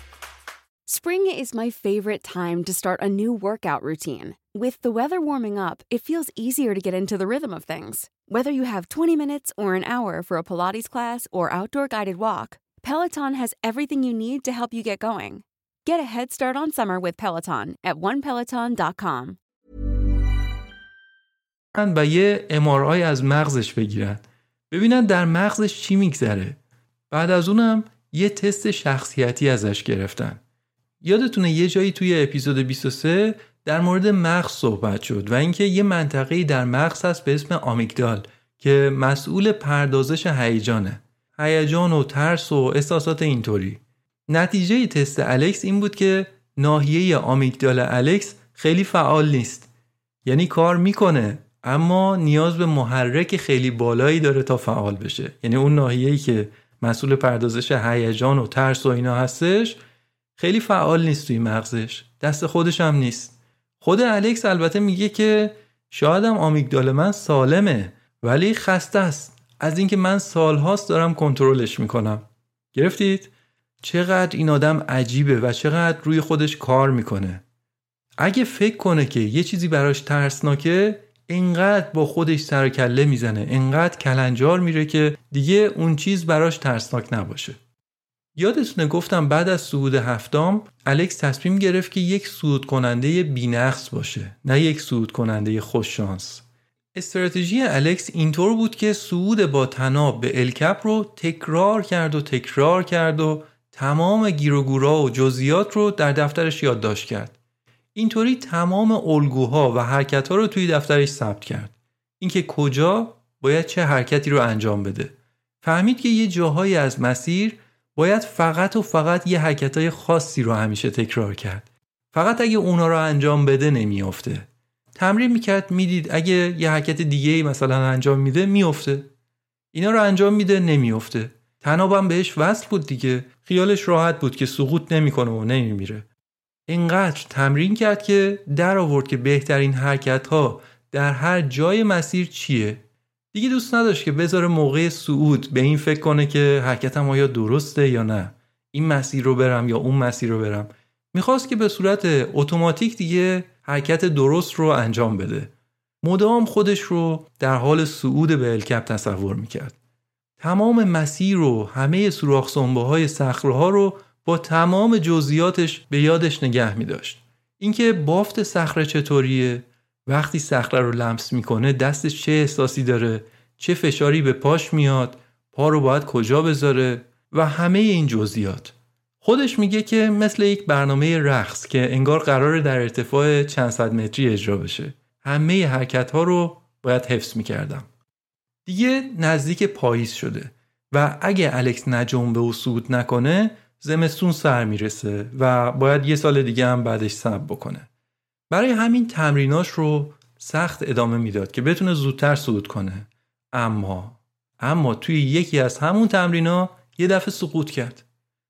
Spring is my favorite time to start a new workout routine. With the weather warming up, it feels easier to get into the rhythm of things. Whether you have 20 minutes or an hour for a Pilates class or outdoor guided walk, Peloton has everything you need to help you get going. Get a head start on summer with Peloton at onepeloton.com. و یه MRI از مغزش بگیرن ببینن در مغزش چی میگذره بعد از اونم یه تست شخصیتی ازش گرفتن یادتونه یه جایی توی اپیزود 23 در مورد مغز صحبت شد و اینکه یه منطقه‌ای در مغز هست به اسم آمیگدال که مسئول پردازش هیجانه. هیجان و ترس و احساسات اینطوری. نتیجه تست الکس این بود که ناحیه آمیگدال الکس خیلی فعال نیست. یعنی کار می‌کنه اما نیاز به محرک خیلی بالایی داره تا فعال بشه. یعنی اون ناحیه‌ای که مسئول پردازش هیجان و ترس و اینا هستش خیلی فعال نیست توی مغزش. دست خودش هم نیست. خود الکس البته میگه که شایدم آمیگدال من سالمه ولی خسته است. از اینکه من سالهاست دارم کنترلش می‌کنم. گرفتید؟ چقدر این آدم عجیبه و چقدر روی خودش کار می‌کنه. اگه فکر کنه که یه چیزی براش ترسناکه انقدر با خودش سر کله می‌زنه انقدر کلنجار میره که دیگه اون چیز براش ترسناک نباشه. یادتونه گفتم بعد از صعود هفتم الکس تصمیم گرفت که یک صعود کننده بینقص باشه نه یک صعود کننده خوششانس. استراتژی الکس اینطور بود که صعود با تناب به الکپ رو تکرار کرد و تکرار کرد و تمام گیروگورا و جزئیات رو در دفترش یادداشت کرد. اینطوری تمام الگوها و حرکتها رو توی دفترش ثبت کرد. اینکه کجا باید چه حرکتی رو انجام بده. فهمید که یه جاهایی از مسیر باید فقط و فقط یه حرکتهای خاصی رو همیشه تکرار کرد. فقط اگه اونا رو انجام بده نمیافته. تمرین می‌کرد می‌دید. اگه یه حرکت دیگه مثلا انجام میده میافته. اینا رو انجام میده نمیافته. تنابم بهش وصل بود دیگه. خیالش راحت بود که سقوط نمی‌کنه و نمیمیره. اینقدر تمرین کرد که در آورد که بهترین حرکت ها در هر جای مسیر چیه. دیگه دوست نداشت که بذاره موقع صعود به این فکر کنه که حرکتم آیا درسته یا نه. این مسیر رو برم یا اون مسیر رو برم. می‌خواست که به صورت اتوماتیک دیگه حرکت درست رو انجام بده. مدام خودش رو در حال صعود به الکپ تصور می‌کرد. تمام مسیر رو همه سوراخ سنبه های رو با تمام جزئیاتش به یادش نگه می داشت. اینکه بافت صخره چطوریه؟ وقتی صخره رو لمس می‌کنه دستش چه احساسی داره؟ چه فشاری به پاش میاد؟ پا رو باید کجا بذاره؟ و همه این جزئیات. خودش میگه که مثل یک برنامه رقص که انگار قراره در ارتفاع چند صد متری اجرا بشه. همه حرکت ها رو باید حفظ می‌کردم. دیگه نزدیک پاییز شده و اگه الکس نجنبه و سود نکنه زمستون سر می‌رسه و باید یه سال دیگه هم بعدش صبر بکنه. برای همین تمریناش رو سخت ادامه می‌داد که بتونه زودتر صعود کنه. اما اما توی یکی از همون تمرینا یه دفعه سقوط کرد.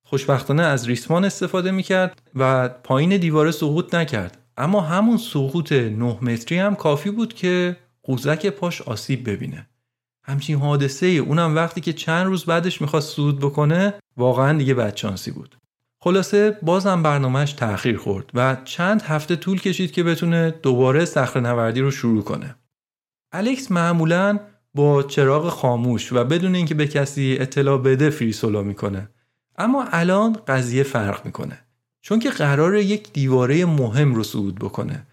خوشبختانه از ریسمان استفاده می‌کرد و پایین دیواره سقوط نکرد. اما همون سقوط 9 متری هم کافی بود که قوزک پاش آسیب ببینه. همچین حادثه ای اونم وقتی که چند روز بعدش می‌خواست صعود بکنه واقعا دیگه بدشانسی بود. خلاصه بازم برنامهش تأخیر خورد و چند هفته طول کشید که بتونه دوباره صخره نوردی رو شروع کنه. الکس معمولا با چراغ خاموش و بدون اینکه به کسی اطلاع بده فریسولا می‌کنه. اما الان قضیه فرق می‌کنه. چون که قرار یک دیواره مهم رو صعود بکنه.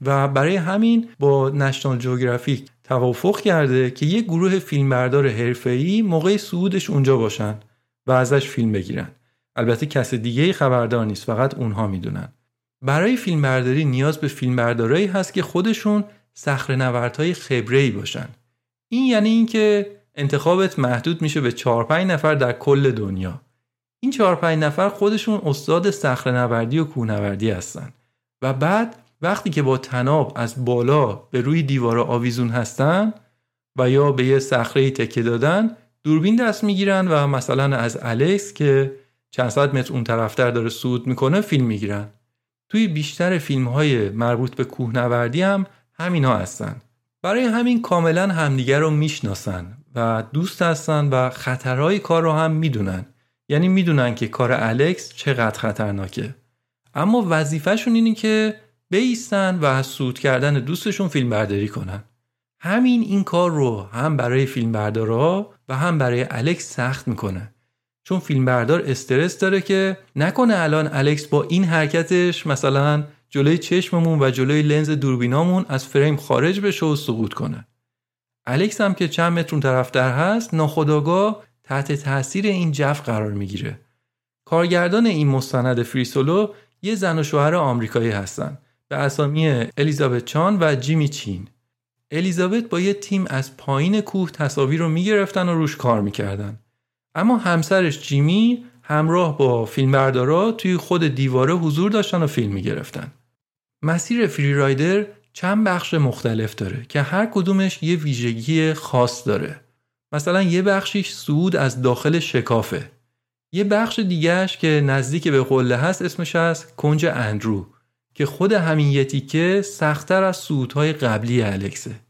و برای همین با نشنال جوگرافیک توافق کرده که یک گروه فیلمبردار حرفه‌ای موقع صعودش اونجا باشن و ازش فیلم بگیرن. البته کس دیگه خبردار نیست فقط اونها می‌دونن. برای فیلمبرداری نیاز به فیلمبردارایی هست که خودشون صخره نوردهای خبره باشن. این یعنی اینکه انتخابت محدود میشه به 4 5 نفر در کل دنیا. این 4 5 نفر خودشون استاد صخره نوردی و کوهنوردی هستن. و بعد وقتی که با تناب از بالا به روی دیوار آویزون هستن و یا به یه صخره تکه دادن دوربین دست می‌گیرن و مثلا از الکس که چند صد متر اون طرفتر داره صعود می‌کنه فیلم می‌گیرن. توی بیشتر فیلم های مربوط به کوهنوردی هم همینا هستن. برای همین کاملا همدیگر رو می‌شناسن و دوست هستن و خطرهای کار رو هم می‌دونن. یعنی می‌دونن که کار الکس چقدر خطرناکه. اما وظیفهشون اینه که بیستن و از سود کردن دوستشون فیلم برداری کنن. همین این کار رو هم برای فیلم بردارا و هم برای الکس سخت می‌کنه. چون فیلم بردار استرس داره که نکنه الان الکس با این حرکتش مثلا جلوی چشممون و جلوی لنز دوربینامون از فریم خارج بشه و سقوط کنه. الکس هم که چند متر اون طرف در هست ناخداگاه تحت تاثیر این جف قرار می‌گیره. کارگردان این مستند فریسولو یه زن و شوهر آمریکایی هستن. به اسامی الیزابت چان و جیمی چین. الیزابت با یه تیم از پایین کوه تصاویر رو می‌گرفتن و روش کار می‌کردن. اما همسرش جیمی همراه با فیلمبردارا توی خود دیواره حضور داشتن و فیلم می‌گرفتن. مسیر فری رایدر چند بخش مختلف داره که هر کدومش یه ویژگی خاص داره. مثلا یه بخشیش سود از داخل شکافه. یه بخش دیگهش که نزدیک به قله هست اسمش از کنج اندرو که خود همین یه تیکه سختتر از سودهای قبلی الکسه.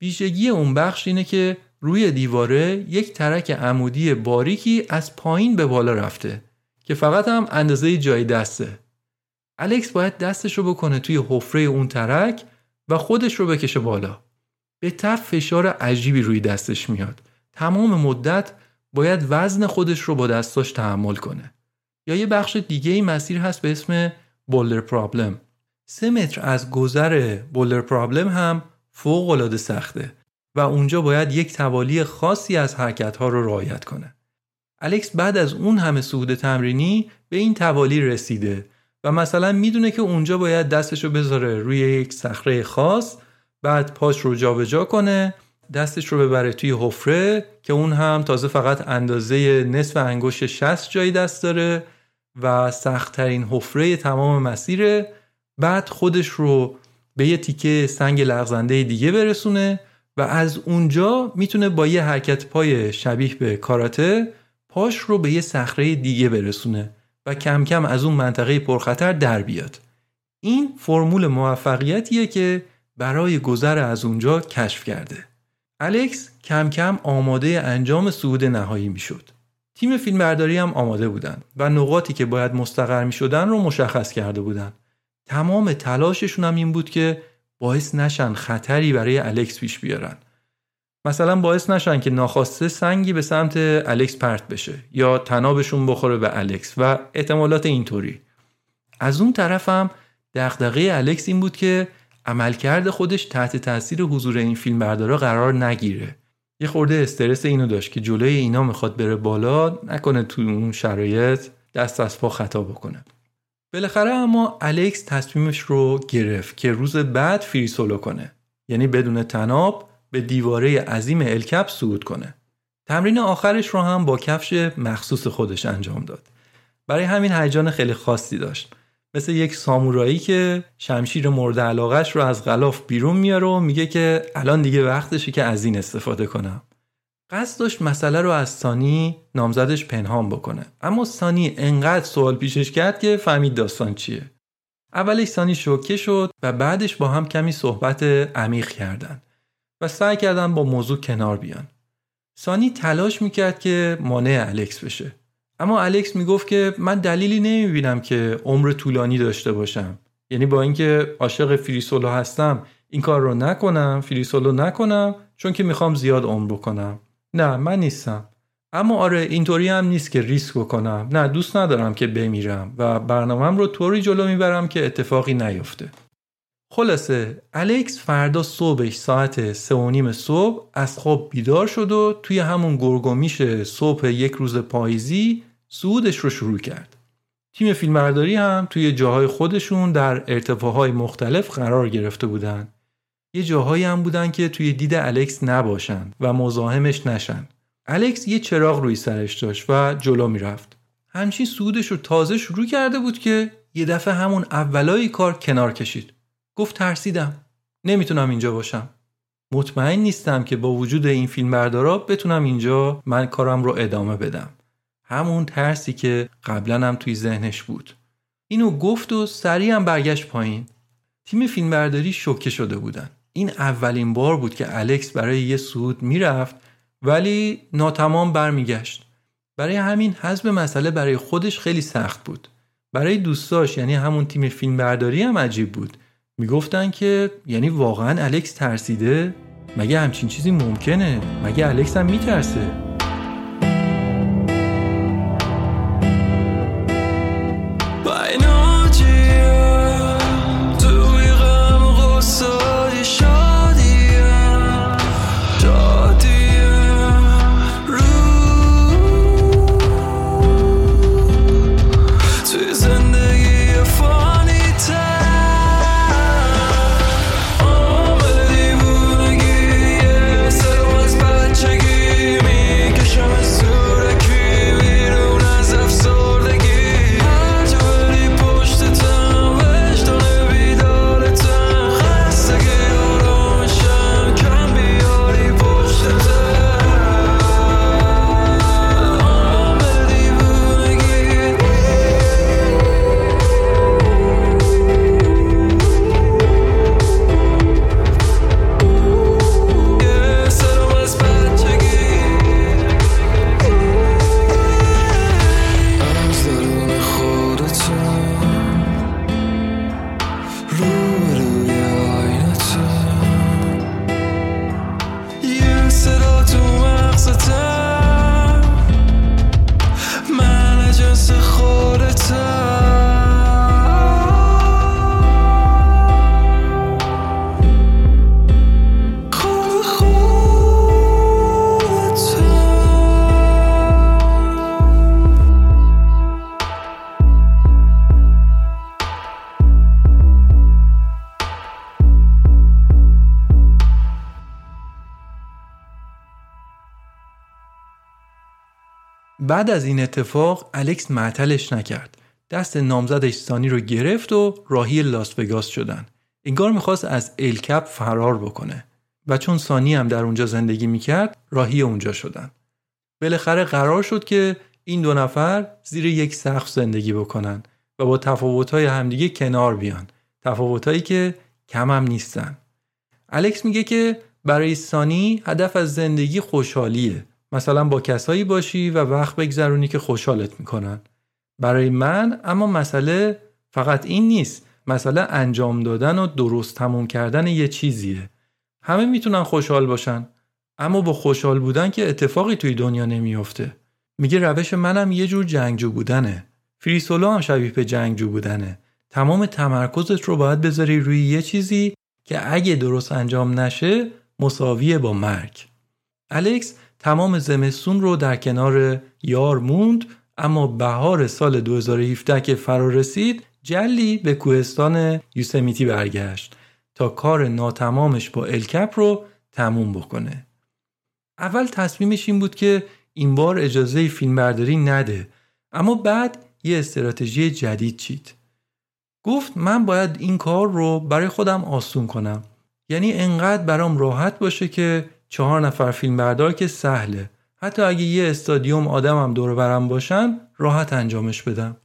ویژگی اون بخش اینه که روی دیواره یک ترک عمودی باریکی از پایین به بالا رفته که فقط هم اندازه جای دسته. الکس باید دستش رو بکنه توی حفره اون ترک و خودش رو بکشه بالا. به تف فشار عجیبی روی دستش میاد. تمام مدت باید وزن خودش رو با دستاش تحمل کنه. یا یه بخش دیگه ای مسیر هست به اسم بولدر پرابلم. سه متر از گذر بولدر پرابلم هم فوق العاده سخته. و اونجا باید یک توالی خاصی از حرکت ها رو رعایت کنه. الکس بعد از اون همه صعود تمرینی به این توالی رسیده و مثلا می‌دونه که اونجا باید دستش رو بذاره روی یک صخره خاص بعد پاش رو جابجا کنه دستش رو ببره توی حفره که اون هم تازه فقط اندازه نصف انگشت 60 جای دست داره و سختترین حفره تمام مسیره. بعد خودش رو به یه تیکه سنگ لغزنده دیگه برسونه و از اونجا می‌تونه با یه حرکت پای شبیه به کاراته پاش رو به یه صخره دیگه برسونه و کم کم از اون منطقه پرخطر در بیاد. این فرمول موفقیتیه که برای گذر از اونجا کشف کرده. الکس کم کم آماده انجام صعود نهایی می‌شد. تیم فیلمبرداری هم آماده بودن و نقاطی که باید مستقر می شدن رو مشخص کرده بودن تمام تلاششون هم این بود که باعث نشن خطری برای الکس پیش بیارن. مثلا باعث نشن که ناخواسته سنگی به سمت الکس پرت بشه یا تنابشون بخوره به الکس و احتمالات اینطوری. از اون طرف هم دغدغه الکس این بود که عملکرد خودش تحت تاثیر حضور این فیلم بردارا قرار نگیره. یه خورده استرس اینو داشت که جلوی اینا می‌خواد بره بالا نکنه تو اون شرایط دست از پا خطا بکنه. بالاخره اما الکس تصمیمش رو گرفت که روز بعد فری سولو کنه. یعنی بدون تناب به دیواره عظیم الکپ صعود کنه. تمرین آخرش رو هم با کفش مخصوص خودش انجام داد. برای همین هیجان خیلی خاصی داشت. مثل یک سامورایی که شمشیر مورد علاقش رو از غلاف بیرون میاره و میگه که الان دیگه وقتشه که از این استفاده کنم. قصد داشت مسئله رو از سانی نامزدش پنهان بکنه. اما سانی انقدر سوال پیشش کرد که فهمید داستان چیه. اولش سانی شوکه شد و بعدش با هم کمی صحبت عمیق کردن و سعی کردن با موضوع کنار بیان. سانی تلاش می‌کرد که مانع الکس بشه. اما الکس می‌گفت که من دلیلی نمی‌بینم که عمر طولانی داشته باشم. یعنی با اینکه عاشق فریسولو هستم این کار رو نکنم فریسولو نکنم چون که می‌خوام زیاد عمر بکنم. نه من نیستم. اما آره اینطوری هم نیست که ریسک بکنم. نه دوست ندارم که بمیرم و برنامهم رو طوری جلو می‌برم که اتفاقی نیفته. خلاصه الکس فردا صبحش ساعت سه و نیم صبح از خواب بیدار شد و توی همون گرگومیش صبح یک روز پاییزی صعودش رو شروع کرد. تیم فیلمبرداری هم توی جاهای خودشون در ارتفاعهای مختلف قرار گرفته بودن. یه جاهایی هم بودن که توی دید الکس نباشن و مزاحمش نشن. الکس یه چراغ روی سرش داشت و جلو می‌رفت. همچین سودش رو تازه شروع کرده بود که یه دفعه همون اولای کار کنار کشید. گفت ترسیدم. نمی‌تونم اینجا باشم. مطمئن نیستم که با وجود این فیلم بردارا بتونم اینجا من کارم رو ادامه بدم. همون ترسی که قبلا هم توی ذهنش بود. اینو گفت و سریع برگشت پایین. تیم فیلمبرداری شوکه شده بودن. این اولین بار بود که الکس برای یه سود می‌رفت ولی ناتمام برمیگشت. برای همین حزب مسئله برای خودش خیلی سخت بود. برای دوستاش یعنی همون تیم فیلمبرداری هم عجیب بود. می‌گفتن که یعنی واقعا الکس ترسیده؟ مگه همچین چیزی ممکنه؟ مگه الکس هم میترسه؟ بعد از این اتفاق الکس معطلش نکرد. دست نامزدش سانی رو گرفت و راهی لاس وگاس شدن. انگار می‌خواست از الکپ فرار بکنه. و چون سانی هم در اونجا زندگی می‌کرد راهی اونجا شدن. بالاخره قرار شد که این دو نفر زیر یک سقف زندگی بکنن و با تفاوت‌های همدیگه کنار بیان. تفاوت‌هایی که کم هم نیستن. الکس میگه که برای سانی هدف از زندگی خوشحالیه. مثلا با کسایی باشی و وقت بگذرونی که خوشحالت می‌کنن. برای من اما مسئله فقط این نیست. مسئله انجام دادن و درست تموم کردن یه چیزیه. همه می‌تونن خوشحال باشن اما با خوشحال بودن که اتفاقی توی دنیا نمیافته. میگه روش منم یه جور جنگجو بودنه. فریسولو هم شبیه به جنگجو بودنه. تمام تمرکزت رو باید بذاری روی یه چیزی که اگه درست انجام نشه مساویه با مرگ. الکس تمام زمستون رو در کنار یار موند اما بهار سال 2017 که فرا رسید جلی به کوهستان یوسمیتی برگشت تا کار ناتمامش با الکپ رو تموم بکنه. اول تصمیمش این بود که این بار اجازه فیلمبرداری نده اما بعد یه استراتژی جدید چید. گفت من باید این کار رو برای خودم آسون کنم. یعنی انقدر برام راحت باشه که چهار نفر فیلم بردار که سهله. حتی اگه یه استادیوم آدمم دور برم باشن راحت انجامش بدم.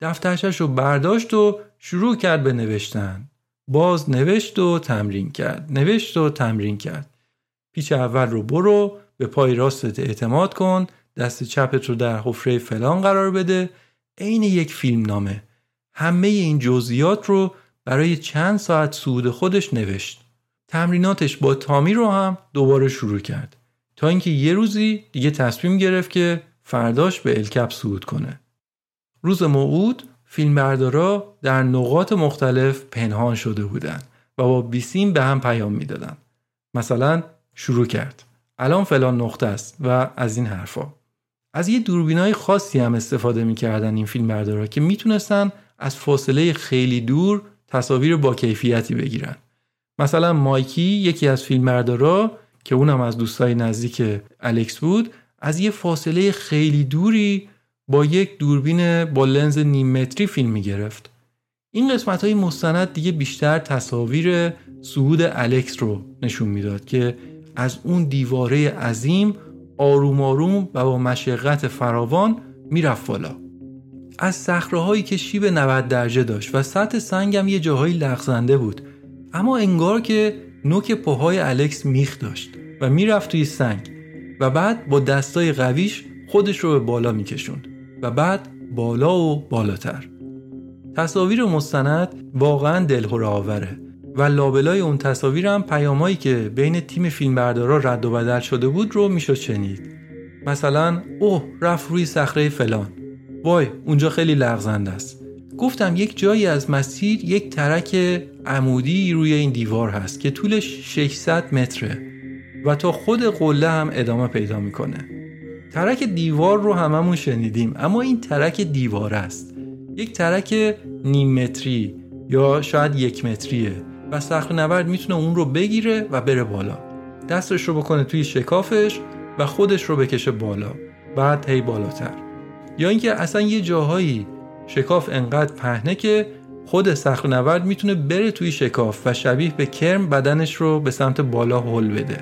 دفترچش رو برداشت و شروع کرد به نوشتن. باز نوشت و تمرین کرد. نوشت و تمرین کرد. پیچ اول رو برو به پای راستت اعتماد کن دست چپت رو در حفره فلان قرار بده. عین یک فیلم نامه همه این جزئیات رو برای چند ساعت سود خودش نوشت. تمریناتش با تامی رو هم دوباره شروع کرد. تا اینکه یه روزی دیگه تصمیم گرفت که فرداش به الکپ صعود کنه. روز موعود فیلمبردارا در نقاط مختلف پنهان شده بودند و با بیسیم به هم پیام می‌دادن. مثلا شروع کرد. الان فلان نقطه است و از این حرفا. از یه دوربینای خاصی هم استفاده می‌کردن این فیلمبردارا که می‌تونستن از فاصله خیلی دور تصاویر با کیفیتی بگیرن. مثلا مایکی یکی از فیلمبردارا که اونم از دوستای نزدیک الکس بود از یه فاصله خیلی دوری با یک دوربین با لنز نیم متری فیلم می‌گرفت. این قسمت های مستند دیگه بیشتر تصاویر صعود الکس رو نشون می‌داد که از اون دیواره عظیم آروم آروم و با مشقت فراوان می‌رفت بالا. از صخره که شیب 90 درجه داشت و سطح سنگم یه جاهایی لغزنده بود. اما انگار که نوک پاهای الکس میخ داشت و می‌رفت توی سنگ و بعد با دستای قویش خودش رو به بالا میکشوند و بعد بالا و بالاتر. تصاویر مستند واقعا دلهور آوره و لابلای اون تصاویر هم پیامایی که بین تیم فیلمبردارا رد و بدل شده بود رو می‌شد شنید. مثلا اوه رفت روی صخره فلان. وای اونجا خیلی لغزنده است. گفتم یک جایی از مسیر یک ترک عمودی روی این دیوار هست که طولش 600 متره و تا خود قله هم ادامه پیدا می‌کنه. ترک دیوار رو هممون شنیدیم اما این ترک دیوار است. یک ترک نیم متری یا شاید یک متریه و سخت نورد می‌تونه اون رو بگیره و بره بالا. دستش رو بکنه توی شکافش و خودش رو بکشه بالا بعد هی بالاتر. یا اینکه اصلا یه جاهایی شکاف انقدر پهنه که خود سخت نورد می‌تونه بره توی شکاف و شبیه به کرم بدنش رو به سمت بالا هل بده.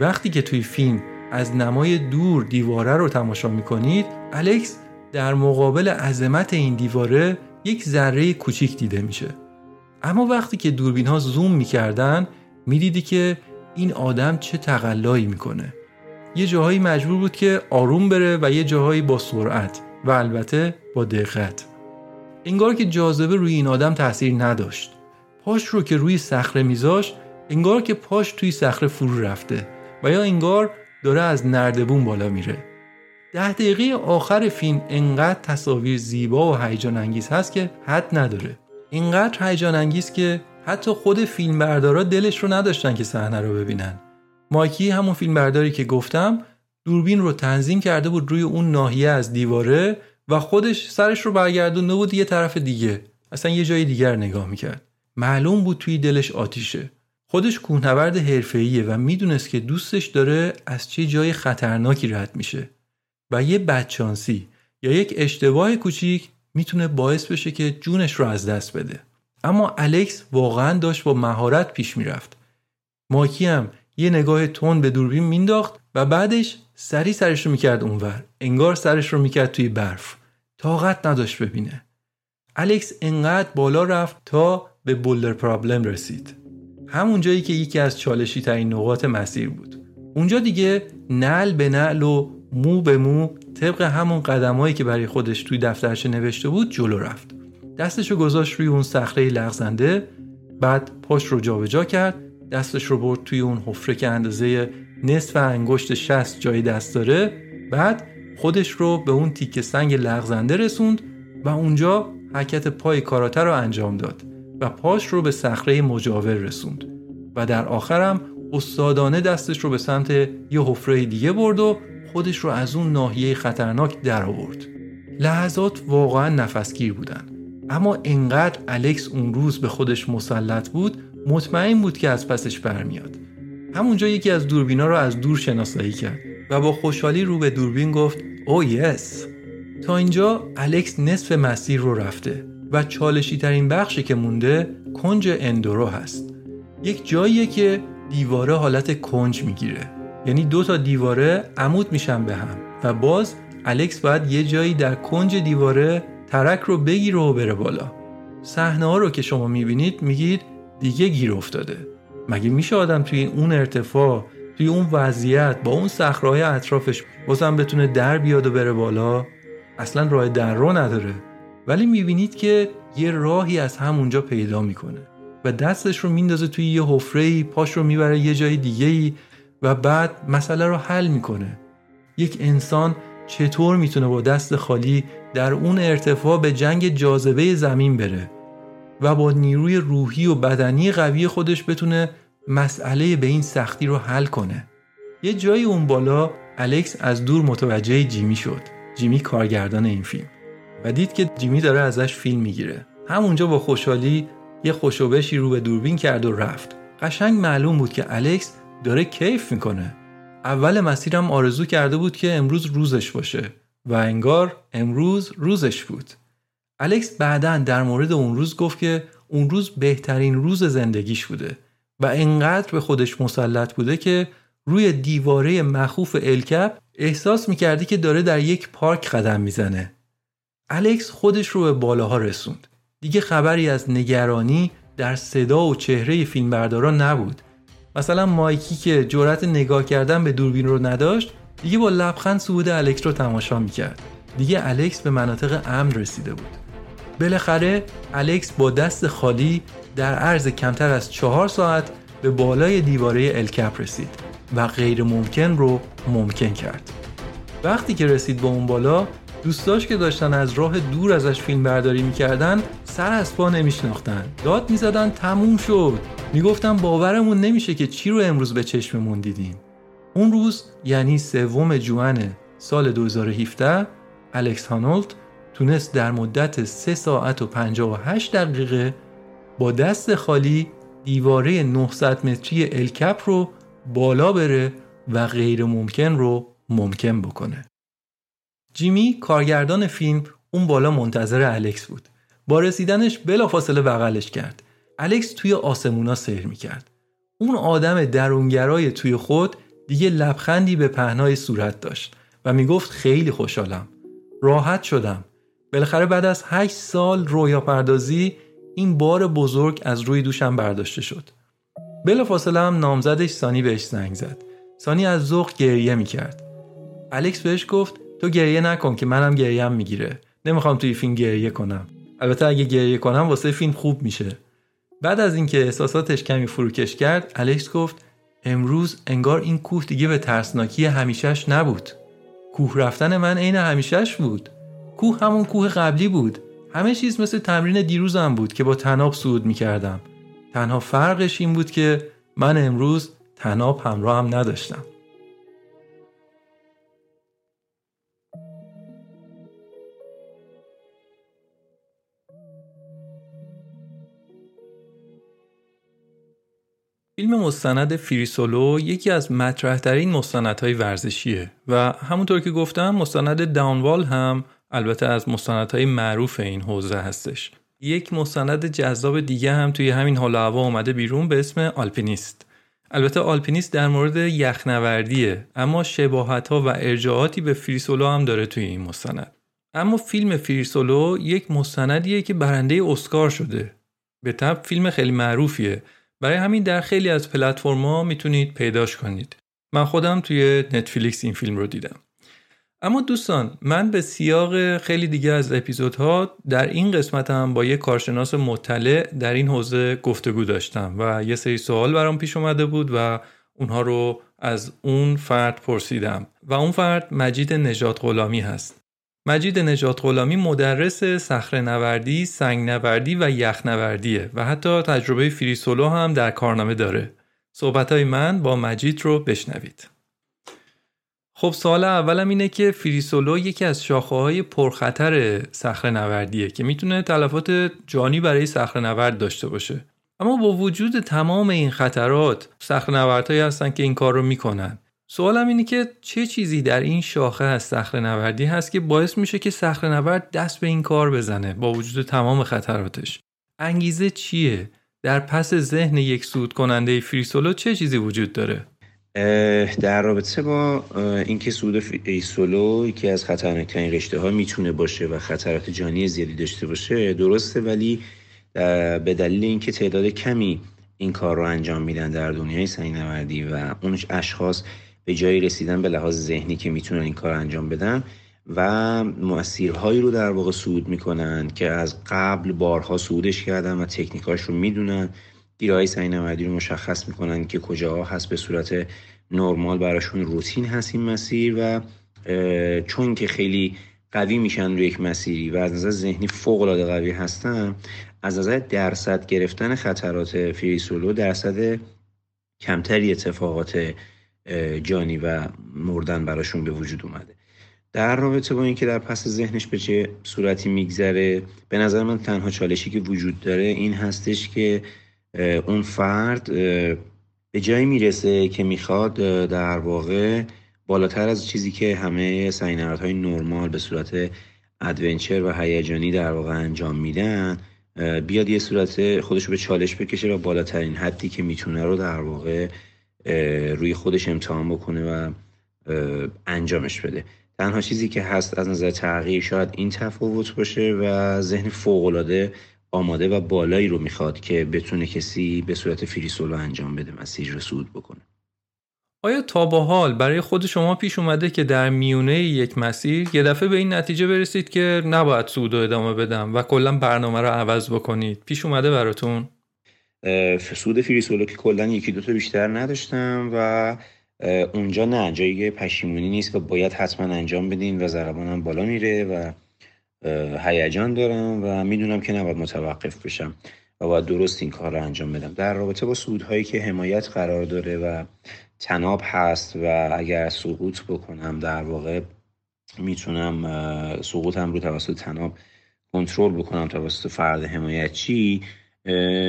وقتی که توی فیلم از نمای دور دیواره رو تماشا می‌کنید الکس در مقابل عظمت این دیواره یک ذره کوچیک دیده میشه. اما وقتی که دوربین ها زوم می‌کردن می‌دیدی که این آدم چه تقلایی می‌کنه. یه جاهایی مجبور بود که آروم بره و یه جاهایی با سرعت و البته دقت. انگار که جاذبه روی این آدم تاثیر نداشت. پاش رو که روی صخره میذاشت انگار که پاش توی صخره فرو رفته و یا انگار داره از نردبون بالا میره. ده دقیقه آخر فیلم انقدر تصاویر زیبا و هیجان انگیز هست که حد نداره. اینقدر هیجان انگیز که حتی خود فیلمبردارا دلش رو نداشتن که صحنه رو ببینن. مایکی همون فیلمبرداری که گفتم دوربین رو تنظیم کرده بود روی اون ناحیه از دیواره و خودش سرش رو برگردونده بود یه طرف دیگه اصلا یه جای دیگر نگاه می‌کرد. معلوم بود توی دلش آتیشه. خودش کوهنورد حرفه‌ایه و می‌دونست که دوستش داره از چه جای خطرناکی رد میشه. و یه بدچانسی یا یک اشتباه کوچیک می‌تونه باعث بشه که جونش رو از دست بده. اما الکس واقعا داشت با مهارت پیش می‌رفت. ماکی هم یه نگاه تون به دوربین مینداخت و بعدش سری سرش رو می‌کرد اونور. انگار سرش رو می‌کرد توی برف. طاقت نداشت ببینه. الکس انقدر بالا رفت تا به بولدر پرابلم رسید. همون جایی که یکی از چالشی ترین نقاط مسیر بود. اونجا دیگه نل به نل و مو به مو طبق همون قدمایی که برای خودش توی دفترش نوشته بود جلو رفت. دستش رو گذاشت روی اون صخره لغزنده بعد پاش رو جابجا کرد دستش رو برد توی اون حفره که اندازه نصف انگشت شست جای دست داره. بعد خودش رو به اون تیکه سنگ لغزنده رسوند و اونجا حرکت پای کاراته رو انجام داد و پاش رو به صخره مجاور رسوند. و در آخرم استادانه دستش رو به سمت یه حفره دیگه برد و خودش رو از اون ناحیه خطرناک در آورد. لحظات واقعا نفسگیر بودن. اما انقدر الکس اون روز به خودش مسلط بود مطمئن بود که از پسش برمیاد. همونجا یکی از دوربینا رو از دور شناسایی کرد و با خوشحالی رو به دوربین گفت او oh یس تا اینجا الکس نصف مسیر رو رفته و چالشی ترین بخشی که مونده کنج اندورو هست. یک جاییه که دیواره حالت کنج می‌گیره. یعنی دو تا دیواره عمود میشن به هم و باز الکس باید یه جایی در کنج دیواره ترک رو بگیره و بره بالا. صحنه ها رو که شما می‌بینید میگید دیگه گیر افتاده. مگه میشه آدم توی اون ارتفاع توی اون وضعیت با اون صخره‌های اطرافش بازم بتونه در بیاد و بره بالا؟ اصلا راه در رو نداره. ولی می‌بینید که یه راهی از همونجا پیدا می‌کنه و دستش رو میندازه توی یه حفره پاش رو می‌بره یه جای دیگه و بعد مسئله رو حل می‌کنه. یک انسان چطور می‌تونه با دست خالی در اون ارتفاع به جنگ جاذبه زمین بره؟ و با نیروی روحی و بدنی قوی خودش بتونه مسئله به این سختی رو حل کنه. یه جایی اون بالا الکس از دور متوجه جیمی شد. جیمی کارگردان این فیلم. و دید که جیمی داره ازش فیلم می‌گیره. همونجا با خوشحالی یه خوشوبشی رو به دوربین کرد و رفت. قشنگ معلوم بود که الکس داره کیف می‌کنه. اول مسیرم آرزو کرده بود که امروز روزش باشه و انگار امروز روزش بود. الکس بعدا در مورد اون روز گفت که اون روز بهترین روز زندگیش بوده و انقدر به خودش مسلط بوده که روی دیواره مخوف الکپ احساس می‌کردی که داره در یک پارک قدم می‌زنه. الکس خودش رو به بالاها رسوند. دیگه خبری از نگرانی در صدا و چهره فیلمبردارا نبود. مثلا مایکی که جرأت نگاه کردن به دوربین رو نداشت دیگه با لبخند صعود الکس رو تماشا می‌کرد. دیگه الکس به مناطق امن رسیده بود. بالاخره الکس با دست خالی در عرض کمتر از چهار ساعت به بالای دیواره الکپ رسید و غیر ممکن رو ممکن کرد. وقتی که رسید به اون بالا دوستاش که داشتن از راه دور ازش فیلم برداری می‌کردن سر از پا نمیشناختن. داد می‌زدن تموم شد. می‌گفتن باورمون نمیشه که چی رو امروز به چشممون دیدیم. اون روز یعنی سوم جوان سال 2017 الکس هانولد تونست در مدت 3 ساعت و 58 دقیقه با دست خالی دیواره 900 متری الکپ رو بالا بره و غیر ممکن رو ممکن بکنه. جیمی کارگردان فیلم اون بالا منتظر الکس بود. با رسیدنش بلافاصله بغلش کرد. الکس توی آسمونا سیر می‌کرد. اون آدم درونگرای توی خود دیگه لبخندی به پهنای صورت داشت و می‌گفت خیلی خوشحالم. راحت شدم. بالاخره بعد از 8 سال رویا پردازی این بار بزرگ از روی دوشم برداشته شد. بلافاصله هم نامزدش سانی بهش زنگ زد. سانی از ذوق گریه می‌کرد. الکس بهش گفت تو گریه نکن که منم گریم می‌گیره. نمی‌خوام توی فیلم گریه کنم. البته اگه گریه کنم واسه فیلم خوب میشه. بعد از اینکه احساساتش کمی فروکش کرد، الکس گفت امروز انگار این کوه دیگه به ترسناکی همیشهش نبود. کوه رفتن من عین همیشهش بود. کوه همون کوه قبلی بود. همه چیز مثل تمرین دیروزم بود که با تناب صعود می‌کردم. تنها فرقش این بود که من امروز تناب همراه هم نداشتم. فیلم مستند فریسولو یکی از مطرحترین مستندهای ورزشیه و همونطور که گفتم مستند داونوال هم البته از مستندهای معروف این حوزه هستش. یک مستند جذاب دیگه هم توی همین حال هوا اومده بیرون به اسم آلپینیست. البته آلپینیست در مورد یخنوردیه اما شباهت ها و ارجاعاتی به فریسولو هم داره توی این مستند. اما فیلم فریسولو یک مستندیه که برنده اسکار شده. به طب فیلم خیلی معروفیه. برای همین در خیلی از پلتفرما می‌تونید پیداش کنید. من خودم توی نتفلیکس این فیلم رو دیدم. اما دوستان من به سیاق خیلی دیگه از اپیزودها در این قسمت هم با یک کارشناس مطلع در این حوزه گفتگو داشتم و یه سری سوال برام پیش اومده بود و اونها رو از اون فرد پرسیدم و اون فرد مجید نجات غلامی هست مجید نجات غلامی مدرس صخره نوردی، سنگ نوردی و یخ نوردیه و حتی تجربه فریسولو هم در کارنامه داره. صحبت های من با مجید رو بشنوید. خب سوال اولم اینه که فریسولو یکی از شاخه های پرخطر صخره نوردیه که می‌تونه تلفات جانی برای صخره نورد داشته باشه. اما با وجود تمام این خطرات صخره نوردهایی هستن که این کار رو می‌کنن. سوالم اینه که چه چیزی در این شاخه از صخره نوردی هست که باعث میشه که صخره نورد دست به این کار بزنه با وجود تمام خطراتش انگیزه چیه در پس ذهن یک سود کننده فریسولو چه چیزی وجود داره در رابطه با اینکه سود فریسولو یکی از خطرناکترین رشته ها می‌تونه باشه و خطرات جانی زیادی داشته باشه درسته ولی به دلیل اینکه تعداد کمی این کار رو انجام میدن در دنیای نوردی و اون اشخاص به جایی رسیدن به لحاظ ذهنی که می‌تونن این کار انجام بدن و مسیرهایی رو در واقع صعود می‌کنن که از قبل بارها صعودش کردن و تکنیکاش رو می‌دونن. دیرهای سعی نوردی رو مشخص می‌کنن که کجاها هست. به صورت نرمال براشون روتین هست این مسیر و چون که خیلی قوی میشن روی یک مسیری و از نظر ذهنی فوق العاده قوی هستن از نظر درصد گرفتن خطرات فریسولو درصد کمتری اتفاقات جانی و مردن براشون به وجود اومده. در رابطه با اینکه در پس ذهنش به چه صورتی میگذره به نظر من تنها چالشی که وجود داره این هستش که اون فرد به جایی می‌رسه که می‌خواد در واقع بالاتر از چیزی که همه های نرمال به صورت ادونچر و هیجانی در واقع انجام میدن بیاد یه صورت خودش رو به چالش بکشه و بالاترین حدی که می‌تونه رو در واقع روی خودش امتحان بکنه و انجامش بده. تنها چیزی که هست از نظر تغییر شاید این تفاوت باشه و ذهن فوقالعاده آماده و بالایی رو می‌خواد که بتونه کسی به صورت فریسولو انجام بده مسیر رو سود بکنه. آیا تا با حال برای خود شما پیش اومده که در میونه یک مسیر یه دفعه به این نتیجه برسید که نباید سود و ادامه بدم و کلا برنامه رو عوض بکنید؟ پیش اومده براتون. سود فریسولو که کلا یکی دوتا بیشتر نداشتم و اونجا نه جایی پشیمونی نیست و باید حتما انجام بدین و ضربانم بالا میره و هیجان دارم و می‌دونم که نباید متوقف بشم و باید درست این کار رو انجام بدم. در رابطه با سودهایی که حمایت قرار داره و تناب هست و اگر سقوط بکنم در واقع می‌تونم سقوطم رو توسط تناب کنترل بکنم. توسط فرد حمایتچی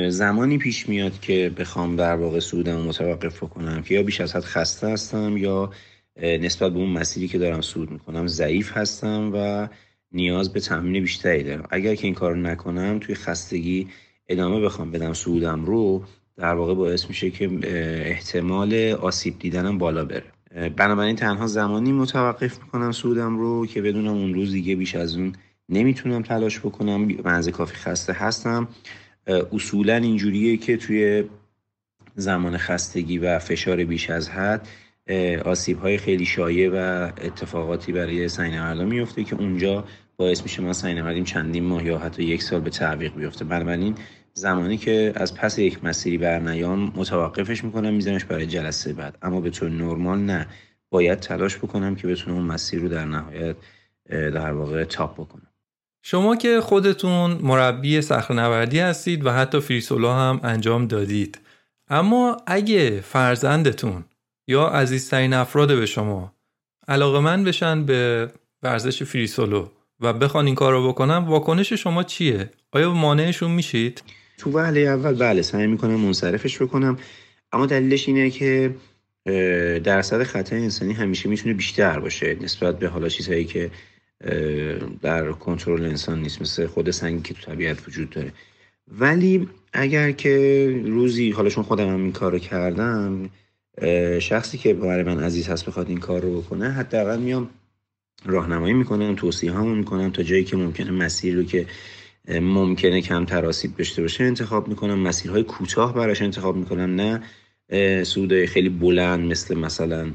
زمانی پیش میاد که بخوام در واقع سودم متوقف بکنم که یا بیش از حد خسته هستم یا نسبت به اون مسیری که دارم سود می‌کنم ضعیف هستم و نیاز به تمرین بیشتری دارم. اگر که این کار نکنم توی خستگی ادامه بخوام بدم سودم رو در واقع باعث میشه که احتمال آسیب دیدنم بالا بره. بنابراین تنها زمانی متوقف می‌کنم سودم رو که بدونم اون روز دیگه بیش از اون نمی‌تونم تلاش بکنم. منزه کافی خسته هستم. اصولا اینجوریه که توی زمان خستگی و فشار بیش از حد آسیب های خیلی شایع و اتفاقاتی برای سینه میفته که اونجا باعث میشه ما سینه چندین ماه یا حتی یک سال به تعویق بیفته. بنابراین زمانی که از پس یک مسیری برنیام متوقفش می‌کنم میزنش برای جلسه بعد. اما به طور نرمال نه. باید تلاش بکنم که بتونم اون مسیر رو در نهایت در واقع تاپ بکنم. شما که خودتون مربی نوردی هستید و حتی فریسولو هم انجام دادید. اما اگه فرزندتون یا عزیزترین افراد به شما علاقه من بشن به ورزش فریسولو و بخوان این کار رو بکنن واکنش شما چیه؟ آیا مانعشون میشید؟ تو وهله اول بله سعی می‌کنم منصرفش بکنم اما دلیلش اینه که درصد خطا انسانی همیشه می‌تونه بیشتر باشه نسبت به حالا چیزهایی که در کنترل انسان نیست مثل خود سنگی که تو طبیعت وجود داره ولی اگر که روزی حالا چون خودم هم این کار رو کردم شخصی که برای من عزیز هست بخواد این کار رو بکنه حداقل میام راهنمایی می‌کنم توصیه هامو می‌کنم تا جایی که ممکنه مسیر رو که ممکنه کم تراسیب داشته باشه انتخاب می‌کنم. مسیرهای کوتاه براش انتخاب می‌کنم نه سودای خیلی بلند مثل مثلا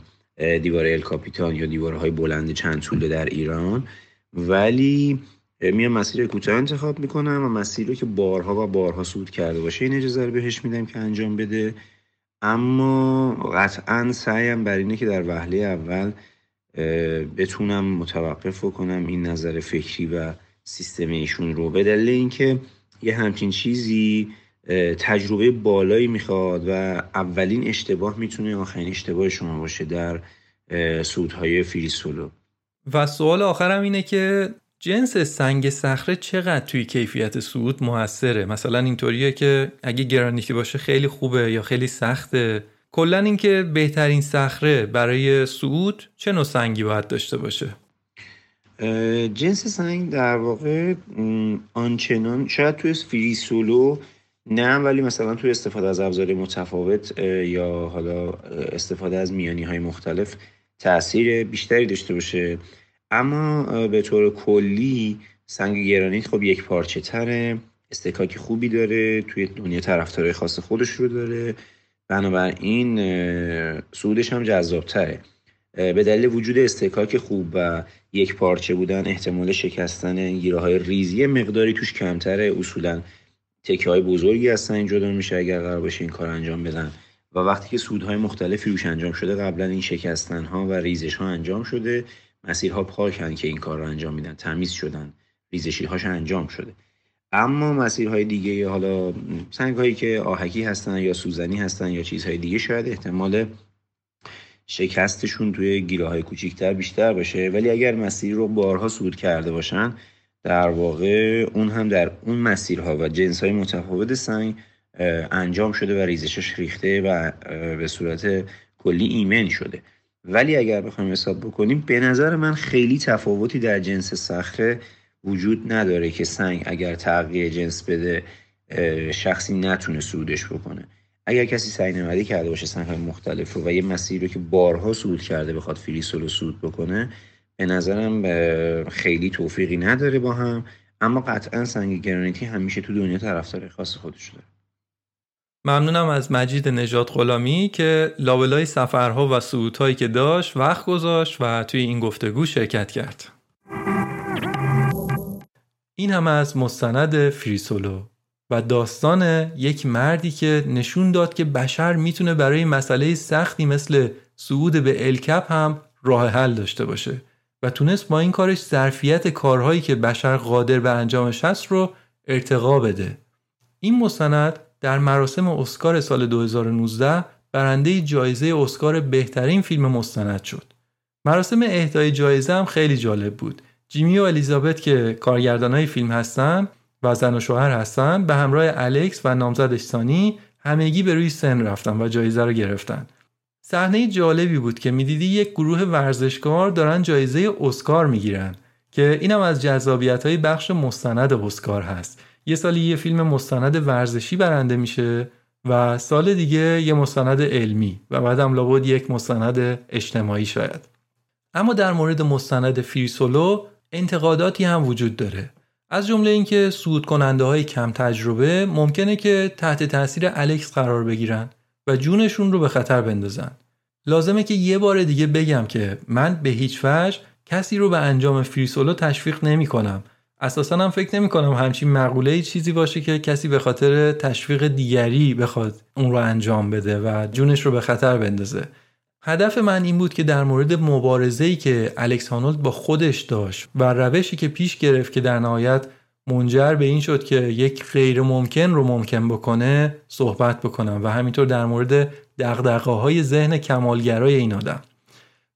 دیوار ال کاپیتان یا دیوارهای بلند چند طوله در ایران. ولی میام مسیر کوتاه انتخاب می‌کنم و مسیری که بارها و بارها سود کرده باشه این اجازه رو بهش میدم که انجام بده. اما قطعا سعیم بر اینه که در وهله اول بتونم متوقف کنم این نظر فکری و سیستم ایشون رو. به دلیل اینکه یه همچین چیزی تجربه بالایی می‌خواد و اولین اشتباه می‌تونه آخرین اشتباه شما باشه در سودهای فریسولو و سوال آخرم اینه که جنس سنگ صخره چقدر توی کیفیت سود موثره؟ مثلا اینطوریه که اگه گرانیتی باشه خیلی خوبه یا خیلی سخته. کلا اینکه بهترین صخره برای سعود چه نوع سنگی باید داشته باشه؟ جنس سنگ در واقع آنچنان شاید توی فری سولو نه ولی مثلا توی استفاده از ابزار متفاوت یا حالا استفاده از میانی های مختلف تاثیر بیشتری داشته باشه. اما به طور کلی سنگ گرانیت خب یک پارچه تره استکاک خوبی داره توی دنیا طرفدارای خاص خودش رو داره. بنابراین سودش هم جذابتره. به دلیل وجود استکاک خوب و یک پارچه بودن احتمال شکستن گیره های ریزی مقداری توش کمتره. اصولا تکه های بزرگی هستن این جدا میشه اگر قرار باشه این کار انجام بدن. و وقتی که سودهای مختلفی روش انجام شده قبلا این شکستن ها و ریزش ها انجام شده. مسیرها پاکن که این کار رو انجام میدن. تمیز شدن. ریزشی هاش انجام شده. اما مسیرهای دیگه حالا سنگ هایی که آهکی هستن یا سوزنی هستن یا چیزهای دیگه شاید احتمال شکستشون توی گیره های کوچیکتر بیشتر باشه. ولی اگر مسیر رو بارها سود کرده باشن در واقع اون هم در اون مسیرها و جنس های متفاوت سنگ انجام شده و ریزشش ریخته و به صورت کلی ایمن شده. ولی اگر بخوایم حساب بکنیم به نظر من خیلی تفاوتی در جنس صخره وجود نداره که سنگ اگر تغییر جنس بده شخصی نتونه سودش بکنه. اگر کسی سعی کرده باشه سنگ مختلف رو و یه مسیر رو که بارها سود کرده بخواد فریسول رو سود بکنه به نظرم خیلی توفیقی نداره با هم. اما قطعا سنگ گرانیتی همیشه تو دنیا طرفدار خاص خودش داره. ممنونم از مجید نجات غلامی که لابلای سفرها و سعودهایی که داشت وقت گذاشت و توی این گفتگو شرکت کرد. این هم از مستند فریسولو و داستان یک مردی که نشون داد که بشر می‌تونه برای مسئله سختی مثل صعود به الکپ هم راه حل داشته باشه و تونست با این کارش ظرفیت کارهایی که بشر قادر به انجامش هست رو ارتقا بده. این مستند در مراسم اسکار سال 2019 برنده جایزه اسکار بهترین فیلم مستند شد. مراسم اهدای جایزه هم خیلی جالب بود. جیمی و الیزابت که کارگردان های فیلم هستن و زن و شوهر هستن به همراه الکس و نامزدش سانی همگی به روی سن رفتن و جایزه رو گرفتن. صحنه جالبی بود که می‌دیدی یک گروه ورزشکار دارن جایزه اسکار می‌گیرن که اینم از جذابیت های بخش مستند اسکار هست یه سالی یه فیلم مستند ورزشی برنده میشه و سال دیگه یه مستند علمی و بعدم لابد یک مستند اجتماعی شاید. اما در مورد مستند فریسولو انتقاداتی هم وجود داره. از جمله اینکه سود کننده های کم تجربه ممکنه که تحت تاثیر الکس قرار بگیرن و جونشون رو به خطر بندازن. لازمه که یه بار دیگه بگم که من به هیچ وجه کسی رو به انجام فریسولو تشویق نمی کنم اساسا هم فکر نمی کنم همچین مقوله چیزی باشه که کسی به خاطر تشویق دیگری بخواد اون رو انجام بده و جونش رو به خطر بندازه. هدف من این بود که در مورد مبارزه‌ای که الکس هانولد با خودش داشت و روشی که پیش گرفت که در نهایت منجر به این شد که یک غیر ممکن رو ممکن بکنه صحبت بکنم و همینطور در مورد دقدقه های ذهن کمالگرای این آدم.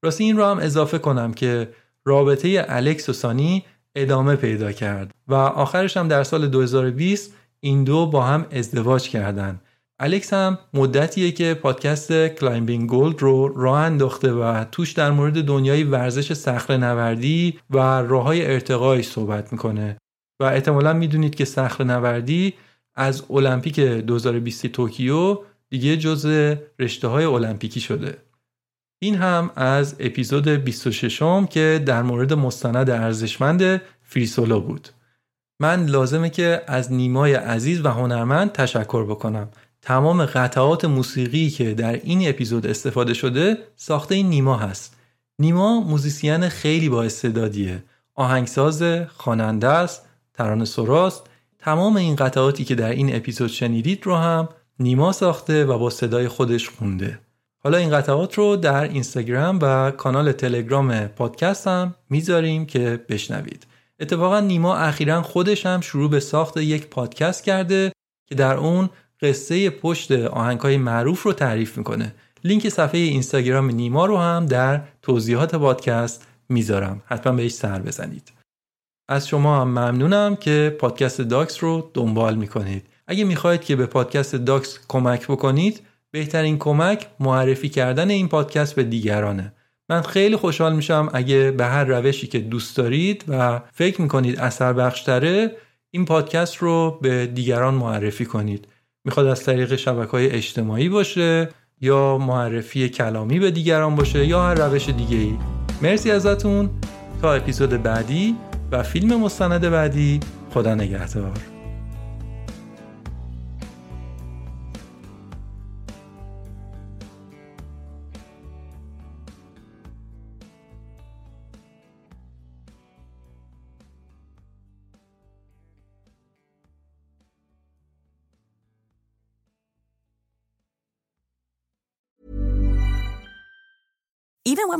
راستی این رو هم اضافه کنم که رابطه الکس و سانی ادامه پیدا کرد و آخرش هم در سال 2020 این دو با هم ازدواج کردند. الکس هم مدتیه که پادکست Climbing Gold رو راه انداخته و توش در مورد دنیای ورزش صخره نوردی و راه های ارتقایی صحبت می‌کنه و احتمالا می‌دونید که صخره نوردی از المپیک 2020 توکیو دیگه جز رشته های المپیکی شده این هم از اپیزود 26 م که در مورد مستند ارزشمند Free Solo بود. من لازمه که از نیمای عزیز و هنرمند تشکر بکنم. تمام قطعات موسیقی که در این اپیزود استفاده شده ساخته این نیما هست. نیما موزیسین خیلی با استعدادیه. آهنگساز خواننده است ترانه سراست. تمام این قطعاتی که در این اپیزود شنیدید رو هم نیما ساخته و با صدای خودش خونده. حالا این قطعات رو در اینستاگرام و کانال تلگرام پادکست هم می‌ذاریم که بشنوید. اتفاقا نیما اخیرا خودش هم شروع به ساخت یک پادکست کرده که در اون قصه پشت آهنگ های معروف رو تعریف می‌کنه. لینک صفحه اینستاگرام نیما رو هم در توضیحات پادکست می‌ذارم. حتما بهش سر بزنید. از شما هم ممنونم که پادکست داکس رو دنبال می‌کنید. اگه می‌خواهید که به پادکست داکس کمک بکنید بهترین کمک معرفی کردن این پادکست به دیگرانه. من خیلی خوشحال میشم اگه به هر روشی که دوست دارید و فکر می‌کنید اثر بخشتره این پادکست رو به دیگران معرفی کنید. می‌خواد از طریق شبکه های اجتماعی باشه یا معرفی کلامی به دیگران باشه یا هر روش دیگه ای مرسی ازتون. تا اپیزود بعدی و فیلم مستند بعدی خدا نگهدار.